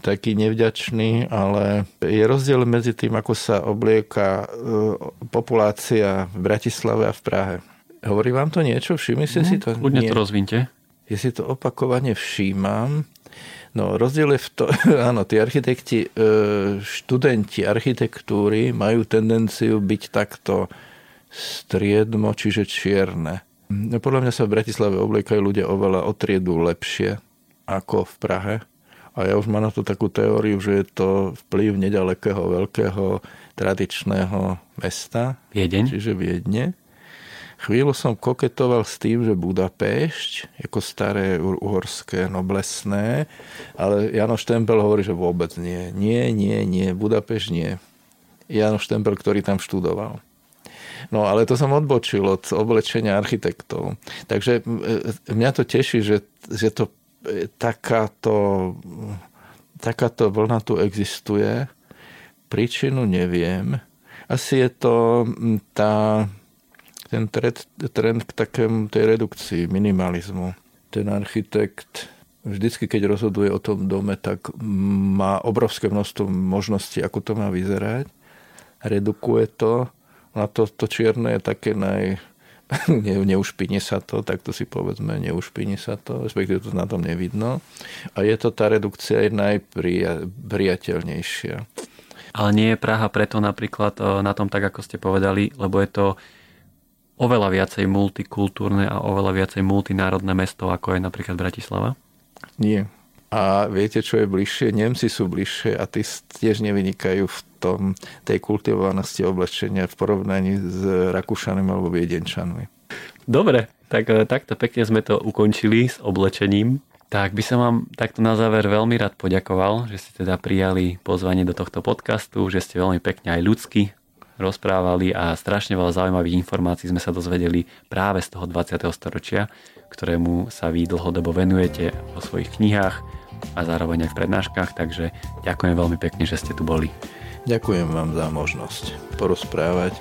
taký nevďačný, ale je rozdiel medzi tým, ako sa oblieka e, populácia v Bratislave a v Prahe. Hovorí vám to niečo? Všimli ste si to? Ľudne to rozvinte. Ja si to opakovane všímam. No, rozdiel je v to, áno, tí architekti, e, študenti architektúry majú tendenciu byť takto striedmo, čiže čierne. No, podľa mňa sa v Bratislave obliekajú ľudia oveľa o triedu lepšie ako v Prahe. A ja už mám na to takú teóriu, že je to vplyv nedalekého veľkého tradičného mesta. Viedeň. Čiže Viedne. Chvíľu som koketoval s tým, že Budapešť, ako staré uhorské, noblesné, ale Janoš Tempel hovorí, že vôbec nie. Nie, nie, nie, Budapešť nie. Janoš Tempel, ktorý tam študoval. No ale to som odbočil od oblečenia architektov. Takže mňa to teší, že, že to e, takáto, takáto vlna tu existuje. Príčinu neviem. Asi je to tá, ten trend, trend k takému tej redukcii, minimalizmu. Ten architekt vždycky, keď rozhoduje o tom dome, tak má obrovské množstvo možností, ako to má vyzerať. Redukuje to a to, to čierne je také naj... Ne, neušpini sa to, tak to si povedzme, neušpini sa to, respektíve to na tom nevidno. A je to tá redukcia aj najpriateľnejšia. Ale nie je Praha preto napríklad e, na tom tak, ako ste povedali, lebo je to oveľa viacej multikultúrne a oveľa viacej multinárodné mesto, ako je napríklad Bratislava? Nie. A viete, čo je bližšie? Nemci sú bližšie a tí tiež nevynikajú v tom, tej kultivovanosti oblečenia v porovnaní s Rakúšanmi alebo Viedenčanmi. Dobre, tak e, takto pekne sme to ukončili s oblečením. Tak by som vám takto na záver veľmi rád poďakoval, že ste teda prijali pozvanie do tohto podcastu, že ste veľmi pekne aj ľudsky rozprávali a strašne veľa zaujímavých informácií sme sa dozvedeli práve z toho 20. storočia, ktorému sa vy dlhodobo venujete vo svojich knihách a zároveň aj v prednáškach, takže ďakujem veľmi pekne, že ste tu boli. Ďakujem vám za možnosť porozprávať.